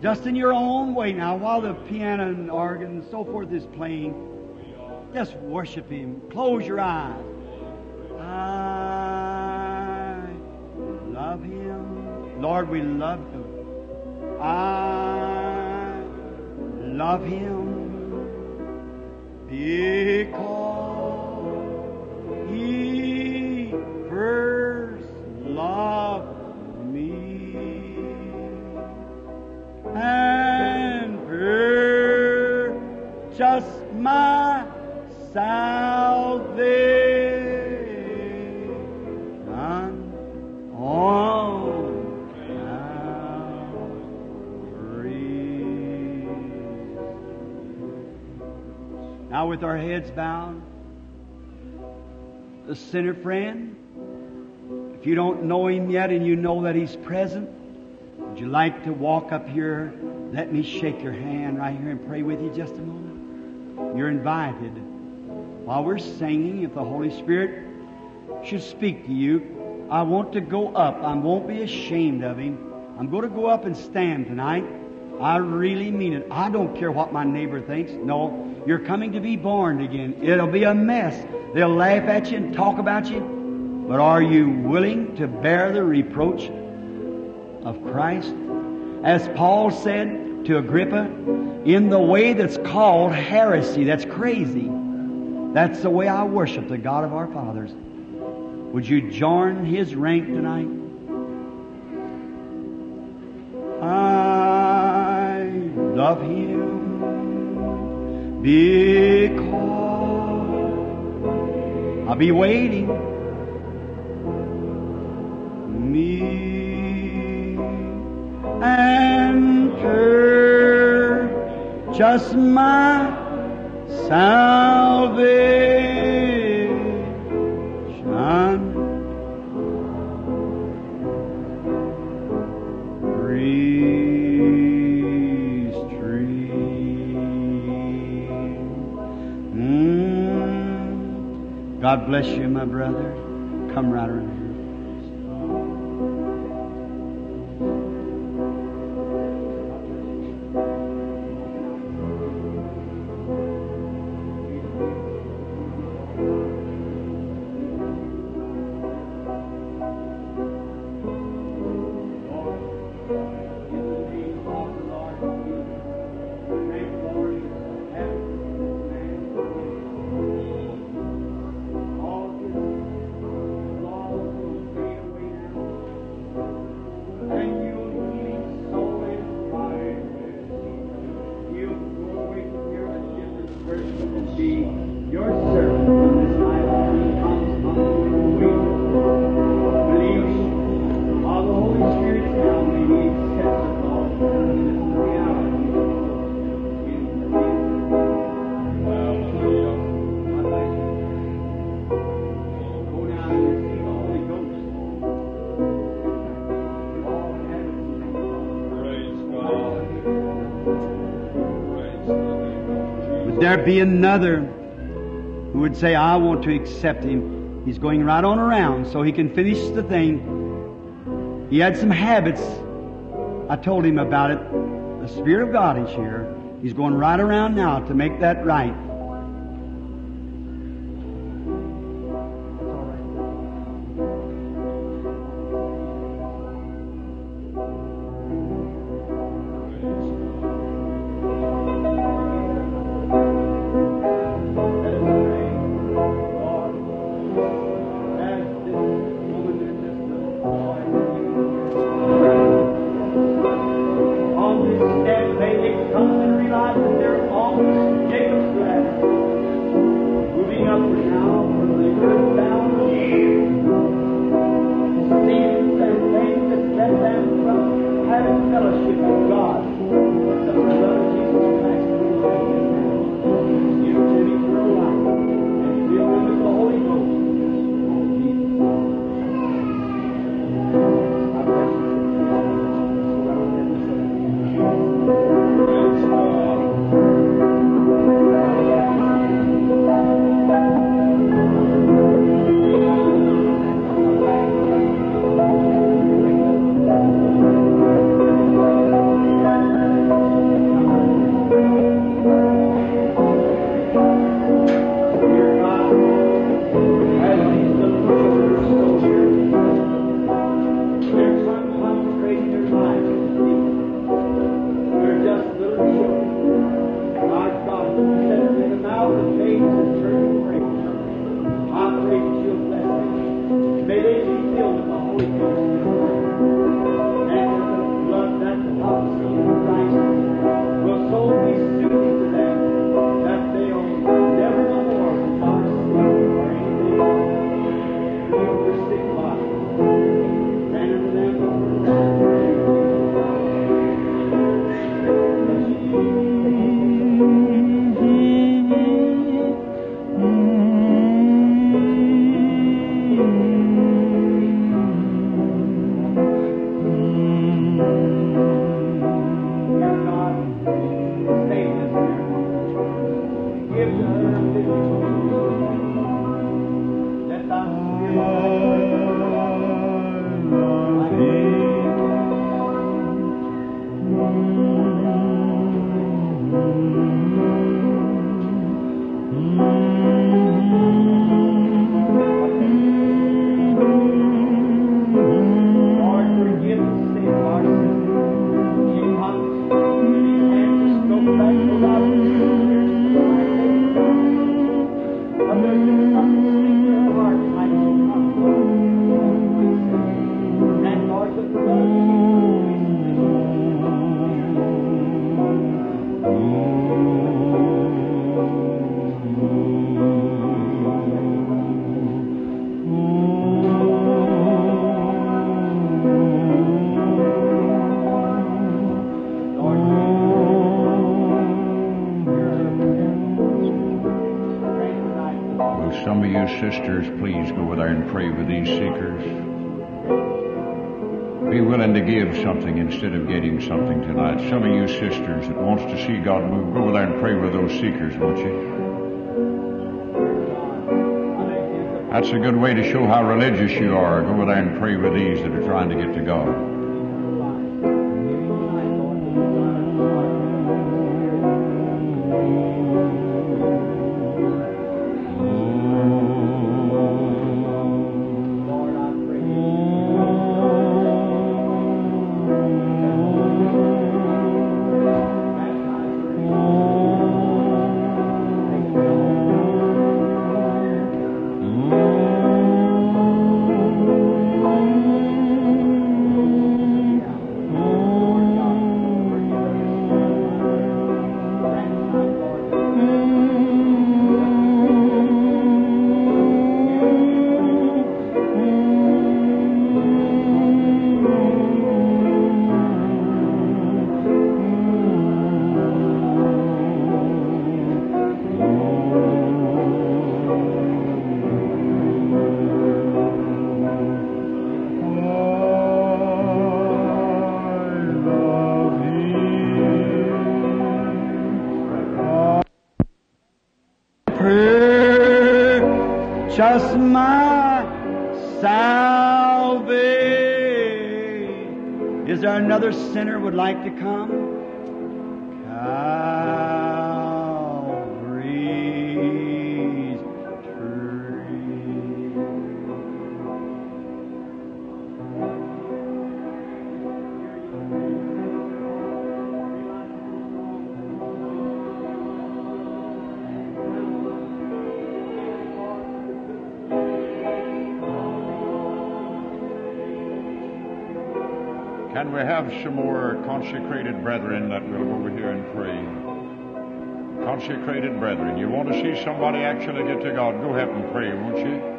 Just in your own way now, while the piano and organ and so forth is playing, just worship Him. Close your eyes. I love Him. Lord, we love Him. I love Him because purchased my salvation on Calvary. Now, with our heads bowed, the sinner friend, if you don't know him yet and you know that he's present, would you like to walk up here? Let me shake your hand right here and pray with you just a moment. You're invited. While we're singing, if the Holy Spirit should speak to you, I want to go up. I won't be ashamed of him. I'm going to go up and stand tonight. I really mean it. I don't care what my neighbor thinks. No, you're coming to be born again. It'll be a mess. They'll laugh at you and talk about you. But are you willing to bear the reproach of Christ? As Paul said to Agrippa, in the way that's called heresy, that's crazy. That's the way I worship the God of our fathers. Would you join his rank tonight? I love him because I'll be waiting me and purchase my salvation. Mm. God bless you, my brother. Come right around Be another who would say, I want to accept him? He's going right on around so he can finish the thing. He had some habits. I told him about it. The Spirit of God is here. He's going right around now to make that right. how religious you are. Go over there and pray with these that are trying to get to God. have some more consecrated brethren that will go over here and pray. Consecrated brethren. You want to see somebody actually get to God? Go ahead and pray, won't you?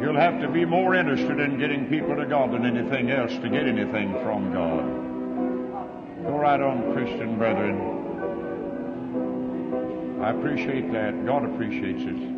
You'll have to be more interested in getting people to God than anything else to get anything from God. Go right on, Christian brethren. I appreciate that. God appreciates it.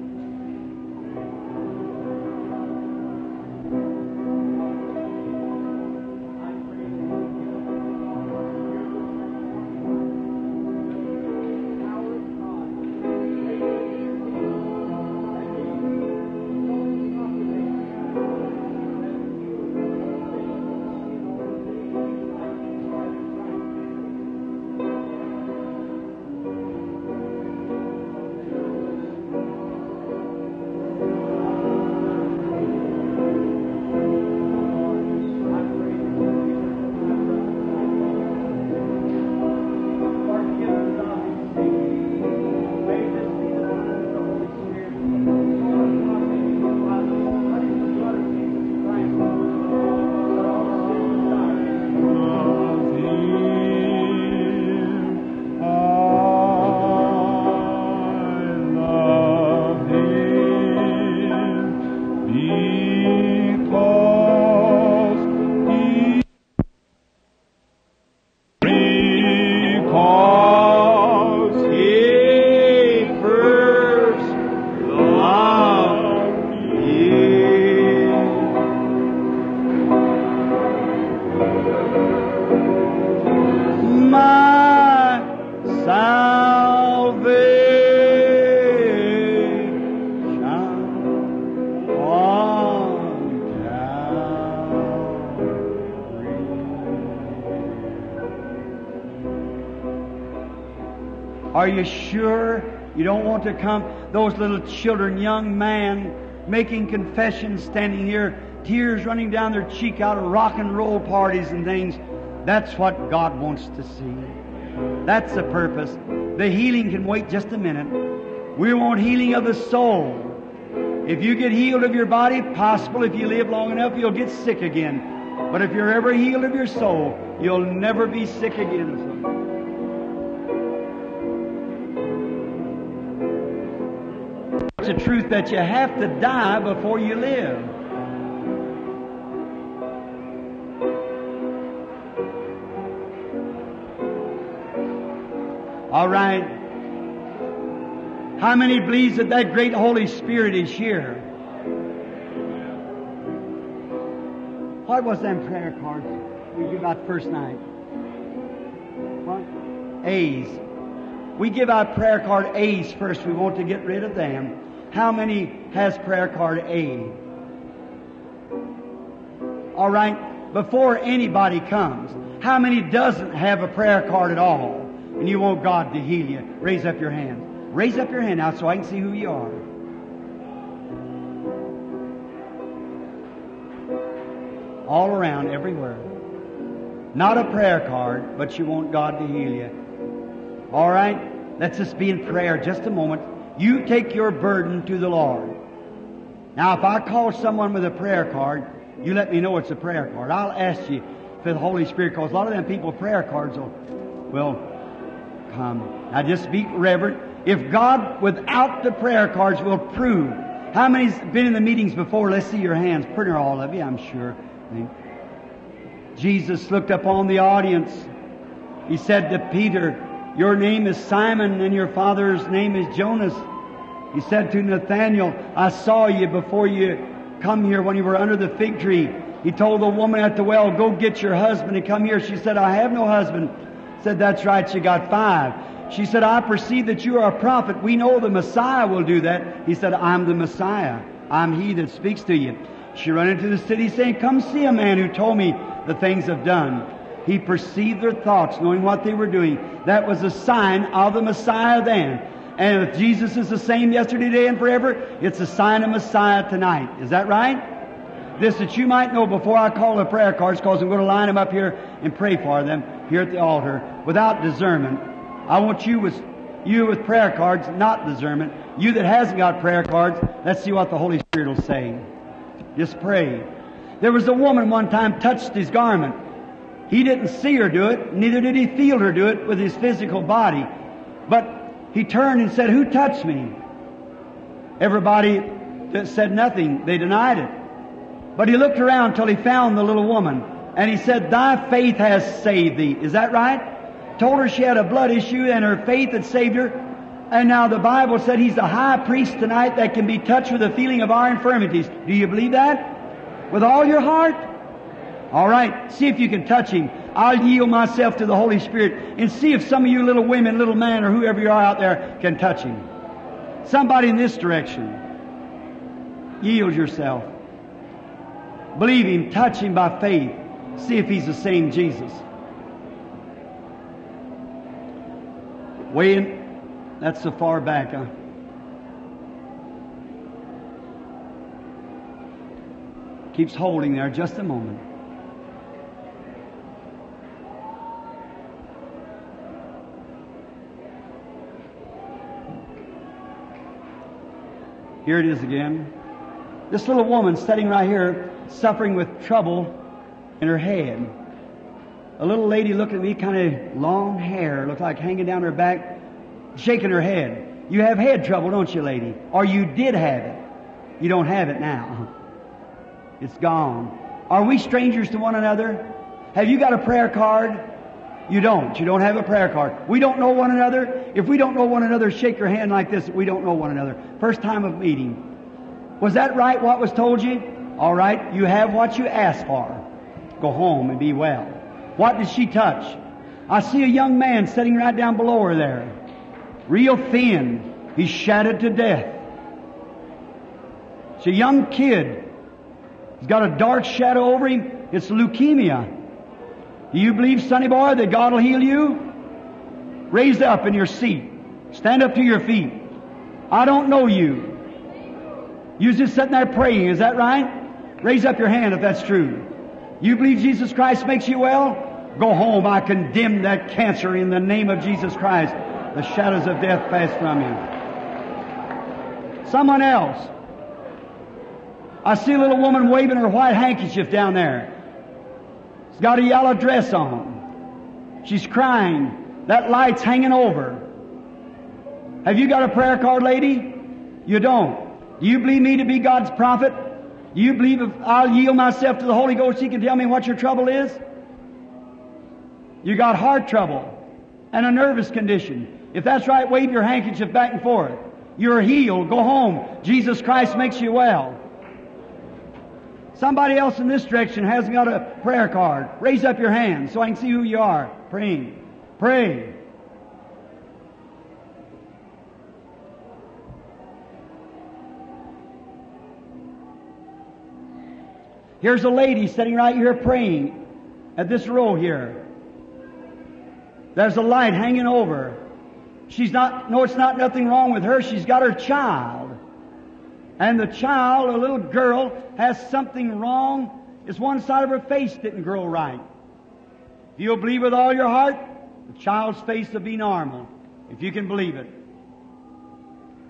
You sure you don't want to come? Those little children, young man, making confessions, standing here, tears running down their cheek out of rock and roll parties and things. That's what God wants to see. That's the purpose. The healing can wait just a minute. We want healing of the soul. If you get healed of your body, possible if you live long enough, you'll get sick again. But if you're ever healed of your soul, you'll never be sick again. It's a truth that you have to die before you live. All right. How many believes that that great Holy Spirit is here? What was them prayer cards we give out first night? What? A's. We give out prayer card A's first. We want to get rid of them. How many has prayer card A? All right. Before anybody comes, how many doesn't have a prayer card at all? And you want God to heal you? Raise up your hand. Raise up your hand now so I can see who you are. All around, everywhere. Not a prayer card, but you want God to heal you. All right? Let's just be in prayer just a moment. You take your burden to the Lord. Now, if I call someone with a prayer card, you let me know it's a prayer card. I'll ask you for the Holy Spirit, because a lot of them people prayer cards will, will come. Now, just be reverent. If God, without the prayer cards, will prove. How many's been in the meetings before? Let's see your hands. Pretty all of you, I'm sure. Jesus looked upon the audience. He said to Peter, Your name is Simon, and your father's name is Jonas. He said to Nathanael, I saw you before you come here when you were under the fig tree. He told the woman at the well, Go get your husband and come here. She said, I have no husband. Said, That's right, she got five. She said, I perceive that you are a prophet. We know the Messiah will do that. He said, I'm the Messiah. I'm he that speaks to you. She ran into the city saying, Come see a man who told me the things I've done. He perceived their thoughts, knowing what they were doing. That was a sign of the Messiah then. And if Jesus is the same yesterday, today, and forever, it's a sign of Messiah tonight. Is that right? This that you might know before I call the prayer cards, because I'm going to line them up here and pray for them here at the altar without discernment. I want you with you with prayer cards, not discernment. You that hasn't got prayer cards, let's see what the Holy Spirit will say. Just pray. There was a woman one time touched his garment. He didn't see her do it, neither did he feel her do it with his physical body. But he turned and said, Who touched me? Everybody that said nothing, they denied it. But he looked around till he found the little woman, and he said, Thy faith has saved thee. Is that right? Told her she had a blood issue, and her faith had saved her. And now the Bible said he's the high priest tonight that can be touched with the feeling of our infirmities. Do you believe that? With all your heart? All right. See if you can touch him. I'll yield myself to the Holy Spirit and see if some of you little women, little man, or whoever you are out there can touch him. Somebody in this direction. Yield yourself. Believe him, touch him by faith. See if he's the same Jesus. Way in, that's so far back, huh? Keeps holding there just a moment. Here it is again. This little woman sitting right here, suffering with trouble in her head. A little lady looking at me, kind of long hair, looked like hanging down her back, shaking her head. You have head trouble, don't you, lady? Or you did have it. You don't have it now. It's gone. Are we strangers to one another? Have you got a prayer card? You don't. You don't have a prayer card. We don't know one another. If we don't know one another, shake your hand like this. We don't know one another. First time of meeting. Was that right, what was told you? All right, you have what you asked for. Go home and be well. What did she touch? I see a young man sitting right down below her there. Real thin. He's shattered to death. It's a young kid. He's got a dark shadow over him. It's leukemia. Do you believe, sonny boy, that God will heal you? Raise up in your seat. Stand up to your feet. I don't know you. You're just sitting there praying. Is that right? Raise up your hand if that's true. You believe Jesus Christ makes you well? Go home. I condemn that cancer in the name of Jesus Christ. The shadows of death pass from you. Someone else. I see a little woman waving her white handkerchief down there. Got a yellow dress on. She's crying. That light's hanging over. Have you got a prayer card, lady? You don't. Do you believe me to be God's prophet? Do you believe if I'll yield myself to the Holy Ghost, He can tell me what your trouble is? You got heart trouble and a nervous condition. If that's right, wave your handkerchief back and forth. You're healed. Go home. Jesus Christ makes you well. Somebody else in this direction hasn't got a prayer card. Raise up your hand so I can see who you are. Praying. Pray. Here's a lady sitting right here praying at this row here. There's a light hanging over. She's not, no, it's not nothing wrong with her. She's got her child. And the child, a little girl, has something wrong. It's one side of her face didn't grow right. If you'll believe with all your heart, the child's face will be normal. If you can believe it.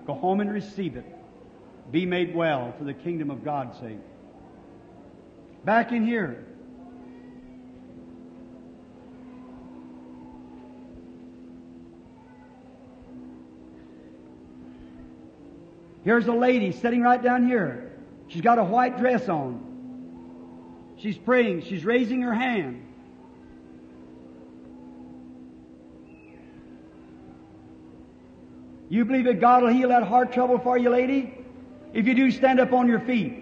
Go home and receive it. Be made well for the kingdom of God's sake. Back in here. Here's a lady sitting right down here. She's got a white dress on. She's praying. She's raising her hand. You believe that God will heal that heart trouble for you, lady? If you do, stand up on your feet.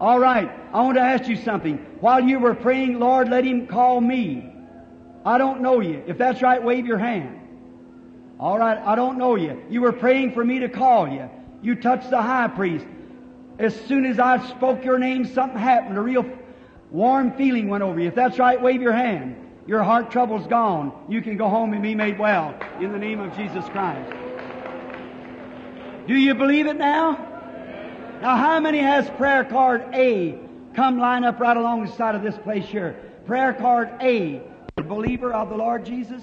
All right. I want to ask you something. While you were praying, Lord, let him call me. I don't know you. If that's right, wave your hand. All right. I don't know you. You were praying for me to call you. You touched the high priest. As soon as I spoke your name, something happened. A real warm feeling went over you. If that's right, wave your hand. Your heart trouble's gone. You can go home and be made well in the name of Jesus Christ. Do you believe it now? Now, how many has prayer card A? Come line up right along the side of this place here. Prayer card A. Believer of the Lord Jesus.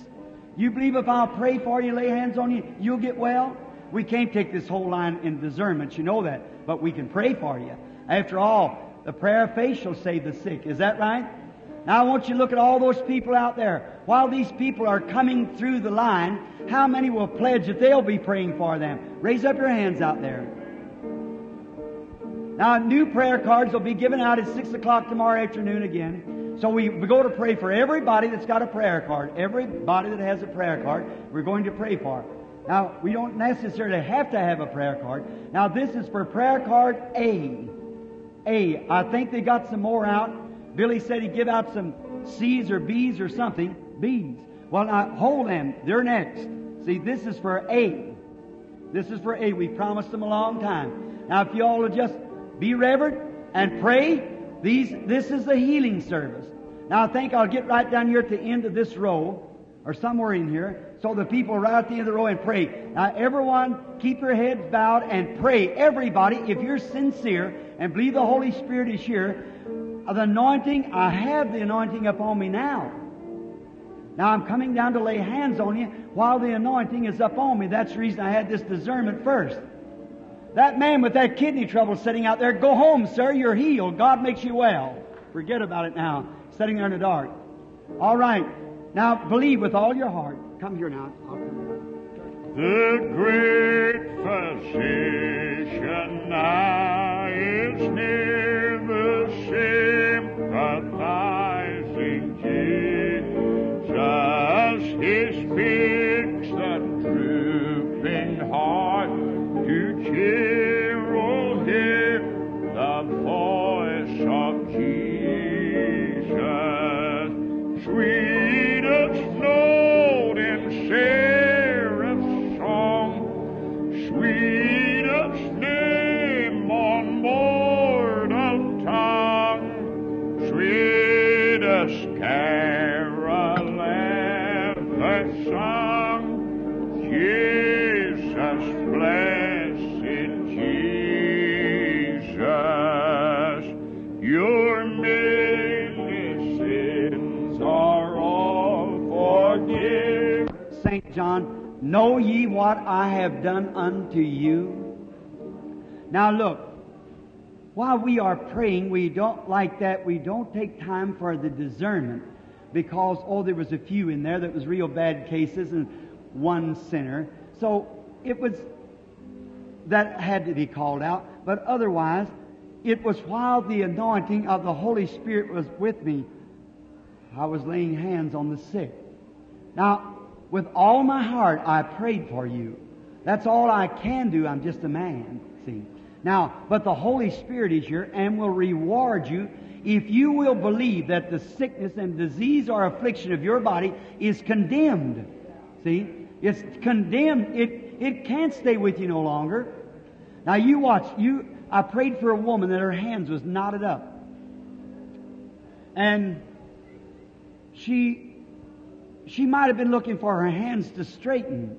You believe if I'll pray for you, lay hands on you, you'll get well? We can't take this whole line in discernment, you know that, but we can pray for you. After all, the prayer of faith shall save the sick. Is that right? Now I want you to look at all those people out there. While these people are coming through the line, how many will pledge that they'll be praying for them? Raise up your hands out there. Now, new prayer cards will be given out at 6 o'clock tomorrow afternoon again. So we, we go to pray for everybody that's got a prayer card. Everybody that has a prayer card, we're going to pray for. Now, we don't necessarily have to have a prayer card. Now, this is for prayer card A. A. I think they got some more out. Billy said he'd give out some C's or B's or something. B's. Well, now, hold them. They're next. See, this is for A. This is for A. We promised them a long time. Now, if you all will just be reverent and pray, these, this is the healing service. Now, I think I'll get right down here at the end of this row, or somewhere in here, so the people right at the end of the row and pray. Now, everyone, keep your heads bowed and pray. Everybody, if you're sincere and believe the Holy Spirit is here, uh, the anointing, I have the anointing upon me now. Now I'm coming down to lay hands on you while the anointing is upon me. That's the reason I had this discernment first. That man with that kidney trouble sitting out there, go home, sir. You're healed. God makes you well. Forget about it now. Sitting there in the dark. All right. Now believe with all your heart. Come here now. The great physician what I have done unto you? Now look, while we are praying, we don't like that, we don't take time for the discernment because, oh, there was a few in there that was real bad cases and one sinner. So it was, that had to be called out. But otherwise, it was while the anointing of the Holy Spirit was with me, I was laying hands on the sick. Now, with all my heart, I prayed for you. That's all I can do. I'm just a man, see. Now, but the Holy Spirit is here and will reward you if you will believe that the sickness and disease or affliction of your body is condemned. See? It's condemned. It, it can't stay with you no longer. Now you watch. You, I prayed for a woman that her hands was knotted up. And she, she might have been looking for her hands to straighten.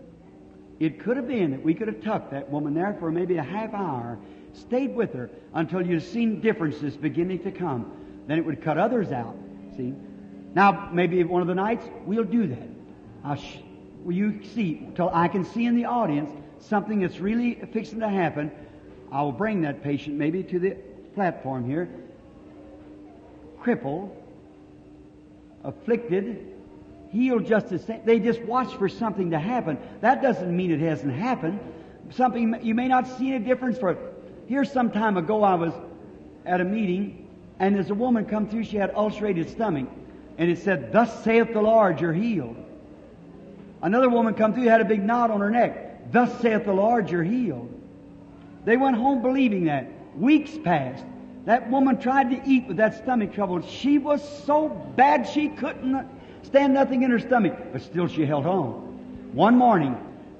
It could have been that we could have tucked that woman there for maybe a half hour, stayed with her until you'd seen differences beginning to come. Then it would cut others out. See? Now, maybe one of the nights, we'll do that. I'll sh- will you see, till I can see in the audience something that's really fixing to happen, I will bring that patient maybe to the platform here. Crippled, afflicted, healed just the same. They just watch for something to happen. That doesn't mean it hasn't happened. Something you may not see a difference for it. Here, some time ago, I was at a meeting, and there's a woman come through. She had ulcerated stomach, and it said, "Thus saith the Lord, you're healed." Another woman come through had a big knot on her neck. Thus saith the Lord, you're healed. They went home believing that. Weeks passed. That woman tried to eat with that stomach trouble. She was so bad she couldn't stand nothing in her stomach, but still she held on. One morning,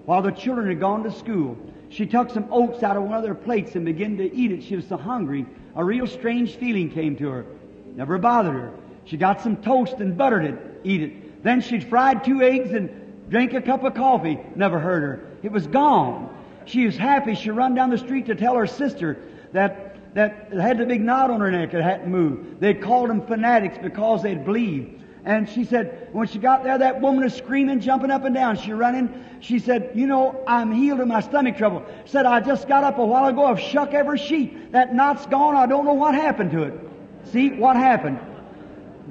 while the children had gone to school, she took some oats out of one of their plates and began to eat it. She was so hungry, a real strange feeling came to her. Never bothered her. She got some toast and buttered it, eat it. Then she'd fried two eggs and drank a cup of coffee. Never hurt her. It was gone. She was happy. She run down the street to tell her sister that that had the big knot on her neck that hadn't moved. They'd called them fanatics because they'd believed. And she said, when she got there, that woman was screaming, jumping up and down. She running. She said, you know, I'm healed of my stomach trouble. Said, I just got up a while ago. I've shook every sheet. That knot's gone. I don't know what happened to it. See what happened.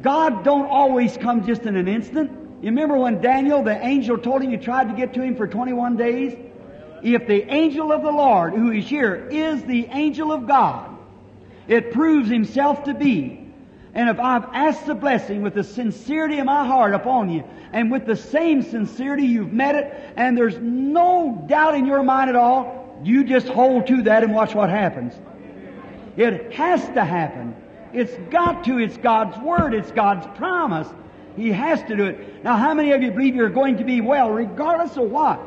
God don't always come just in an instant. You remember when Daniel, the angel, told him you tried to get to him for 21 days? If the angel of the Lord, who is here, is the angel of God, it proves himself to be. And if I've asked the blessing with the sincerity of my heart upon you, and with the same sincerity you've met it, and there's no doubt in your mind at all, you just hold to that and watch what happens. It has to happen. It's got to. It's God's Word. It's God's promise. He has to do it. Now, how many of you believe you're going to be well, regardless of what?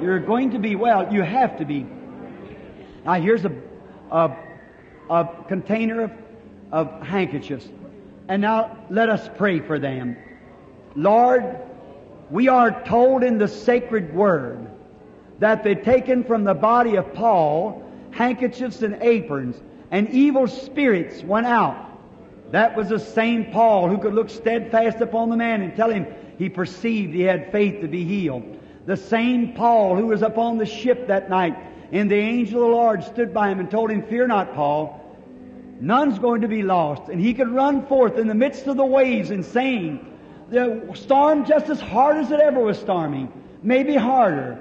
You're going to be well. You have to be. Now, here's a, a, a container of, of handkerchiefs. And now, let us pray for them. Lord, we are told in the sacred word that they taken from the body of Paul handkerchiefs and aprons, and evil spirits went out. That was the same Paul who could look steadfast upon the man and tell him he perceived he had faith to be healed. The same Paul who was upon the ship that night, and the angel of the Lord stood by him and told him, Fear not, Paul. None's going to be lost. And he could run forth in the midst of the waves and saying, the storm just as hard as it ever was storming, maybe harder.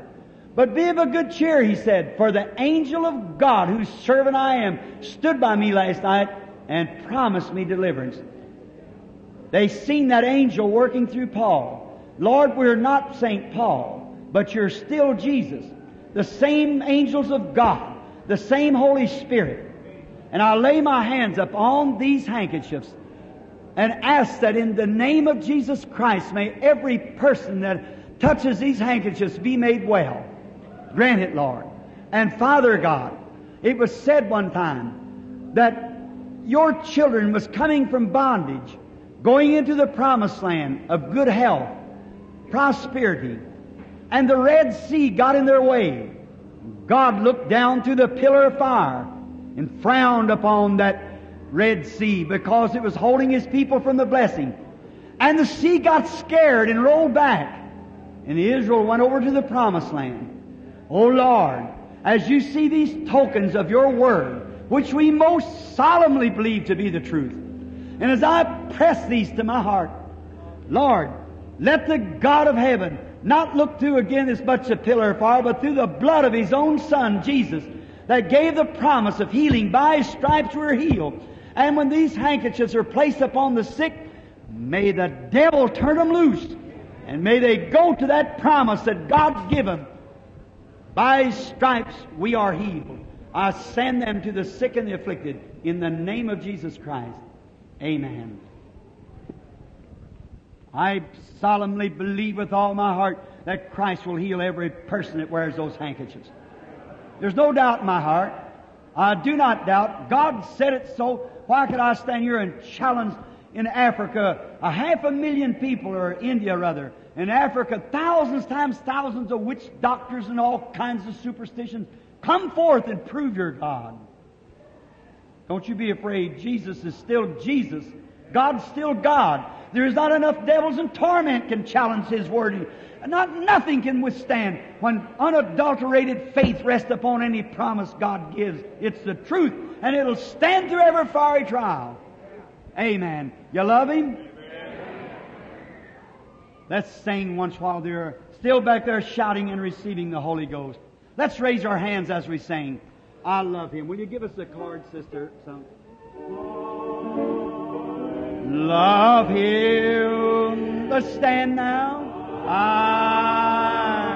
But be of a good cheer, he said, for the angel of God, whose servant I am, stood by me last night and promised me deliverance. They seen that angel working through Paul. Lord, we're not St. Paul, but you're still Jesus. The same angels of God, the same Holy Spirit. And I lay my hands upon these handkerchiefs and ask that in the name of Jesus Christ may every person that touches these handkerchiefs be made well. Grant it, Lord. And Father God, it was said one time that your children was coming from bondage, going into the promised land of good health, prosperity, and the Red Sea got in their way. God looked down through the pillar of fire and frowned upon that Red Sea because it was holding His people from the blessing. And the sea got scared and rolled back. And Israel went over to the promised land. Oh Lord, as you see these tokens of your word, which we most solemnly believe to be the truth, and as I press these to my heart, Lord, let the God of heaven not look through again as much a pillar of fire, but through the blood of His own Son, Jesus, that gave the promise of healing. By His stripes we're healed. And when these handkerchiefs are placed upon the sick, may the devil turn them loose. And may they go to that promise that God given. By His stripes we are healed. I send them to the sick and the afflicted in the name of Jesus Christ. Amen. I solemnly believe with all my heart that Christ will heal every person that wears those handkerchiefs. There's no doubt in my heart. I do not doubt. God said it so. Why could I stand here and challenge in Africa a half a million people, or India rather, in Africa thousands times thousands of witch doctors and all kinds of superstitions? Come forth and prove your God. Don't you be afraid. Jesus is still Jesus. God's still God. There is not enough devils in torment can challenge His word. Not nothing can withstand when unadulterated faith rests upon any promise God gives. It's the truth, and it'll stand through every fiery trial. Amen. You love Him? Let's sing once while they're still back there shouting and receiving the Holy Ghost. Let's raise our hands as we sing. I love Him. Will you give us a card, sister? Some. Love Him. Let's stand now. I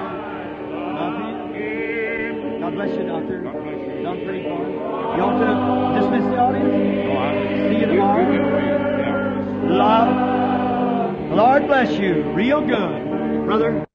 love Him. God bless you, Doctor. God bless you. Done pretty far. You want to dismiss the audience? Oh, I- See you tomorrow. Love. Lord bless you. Real good. Brother.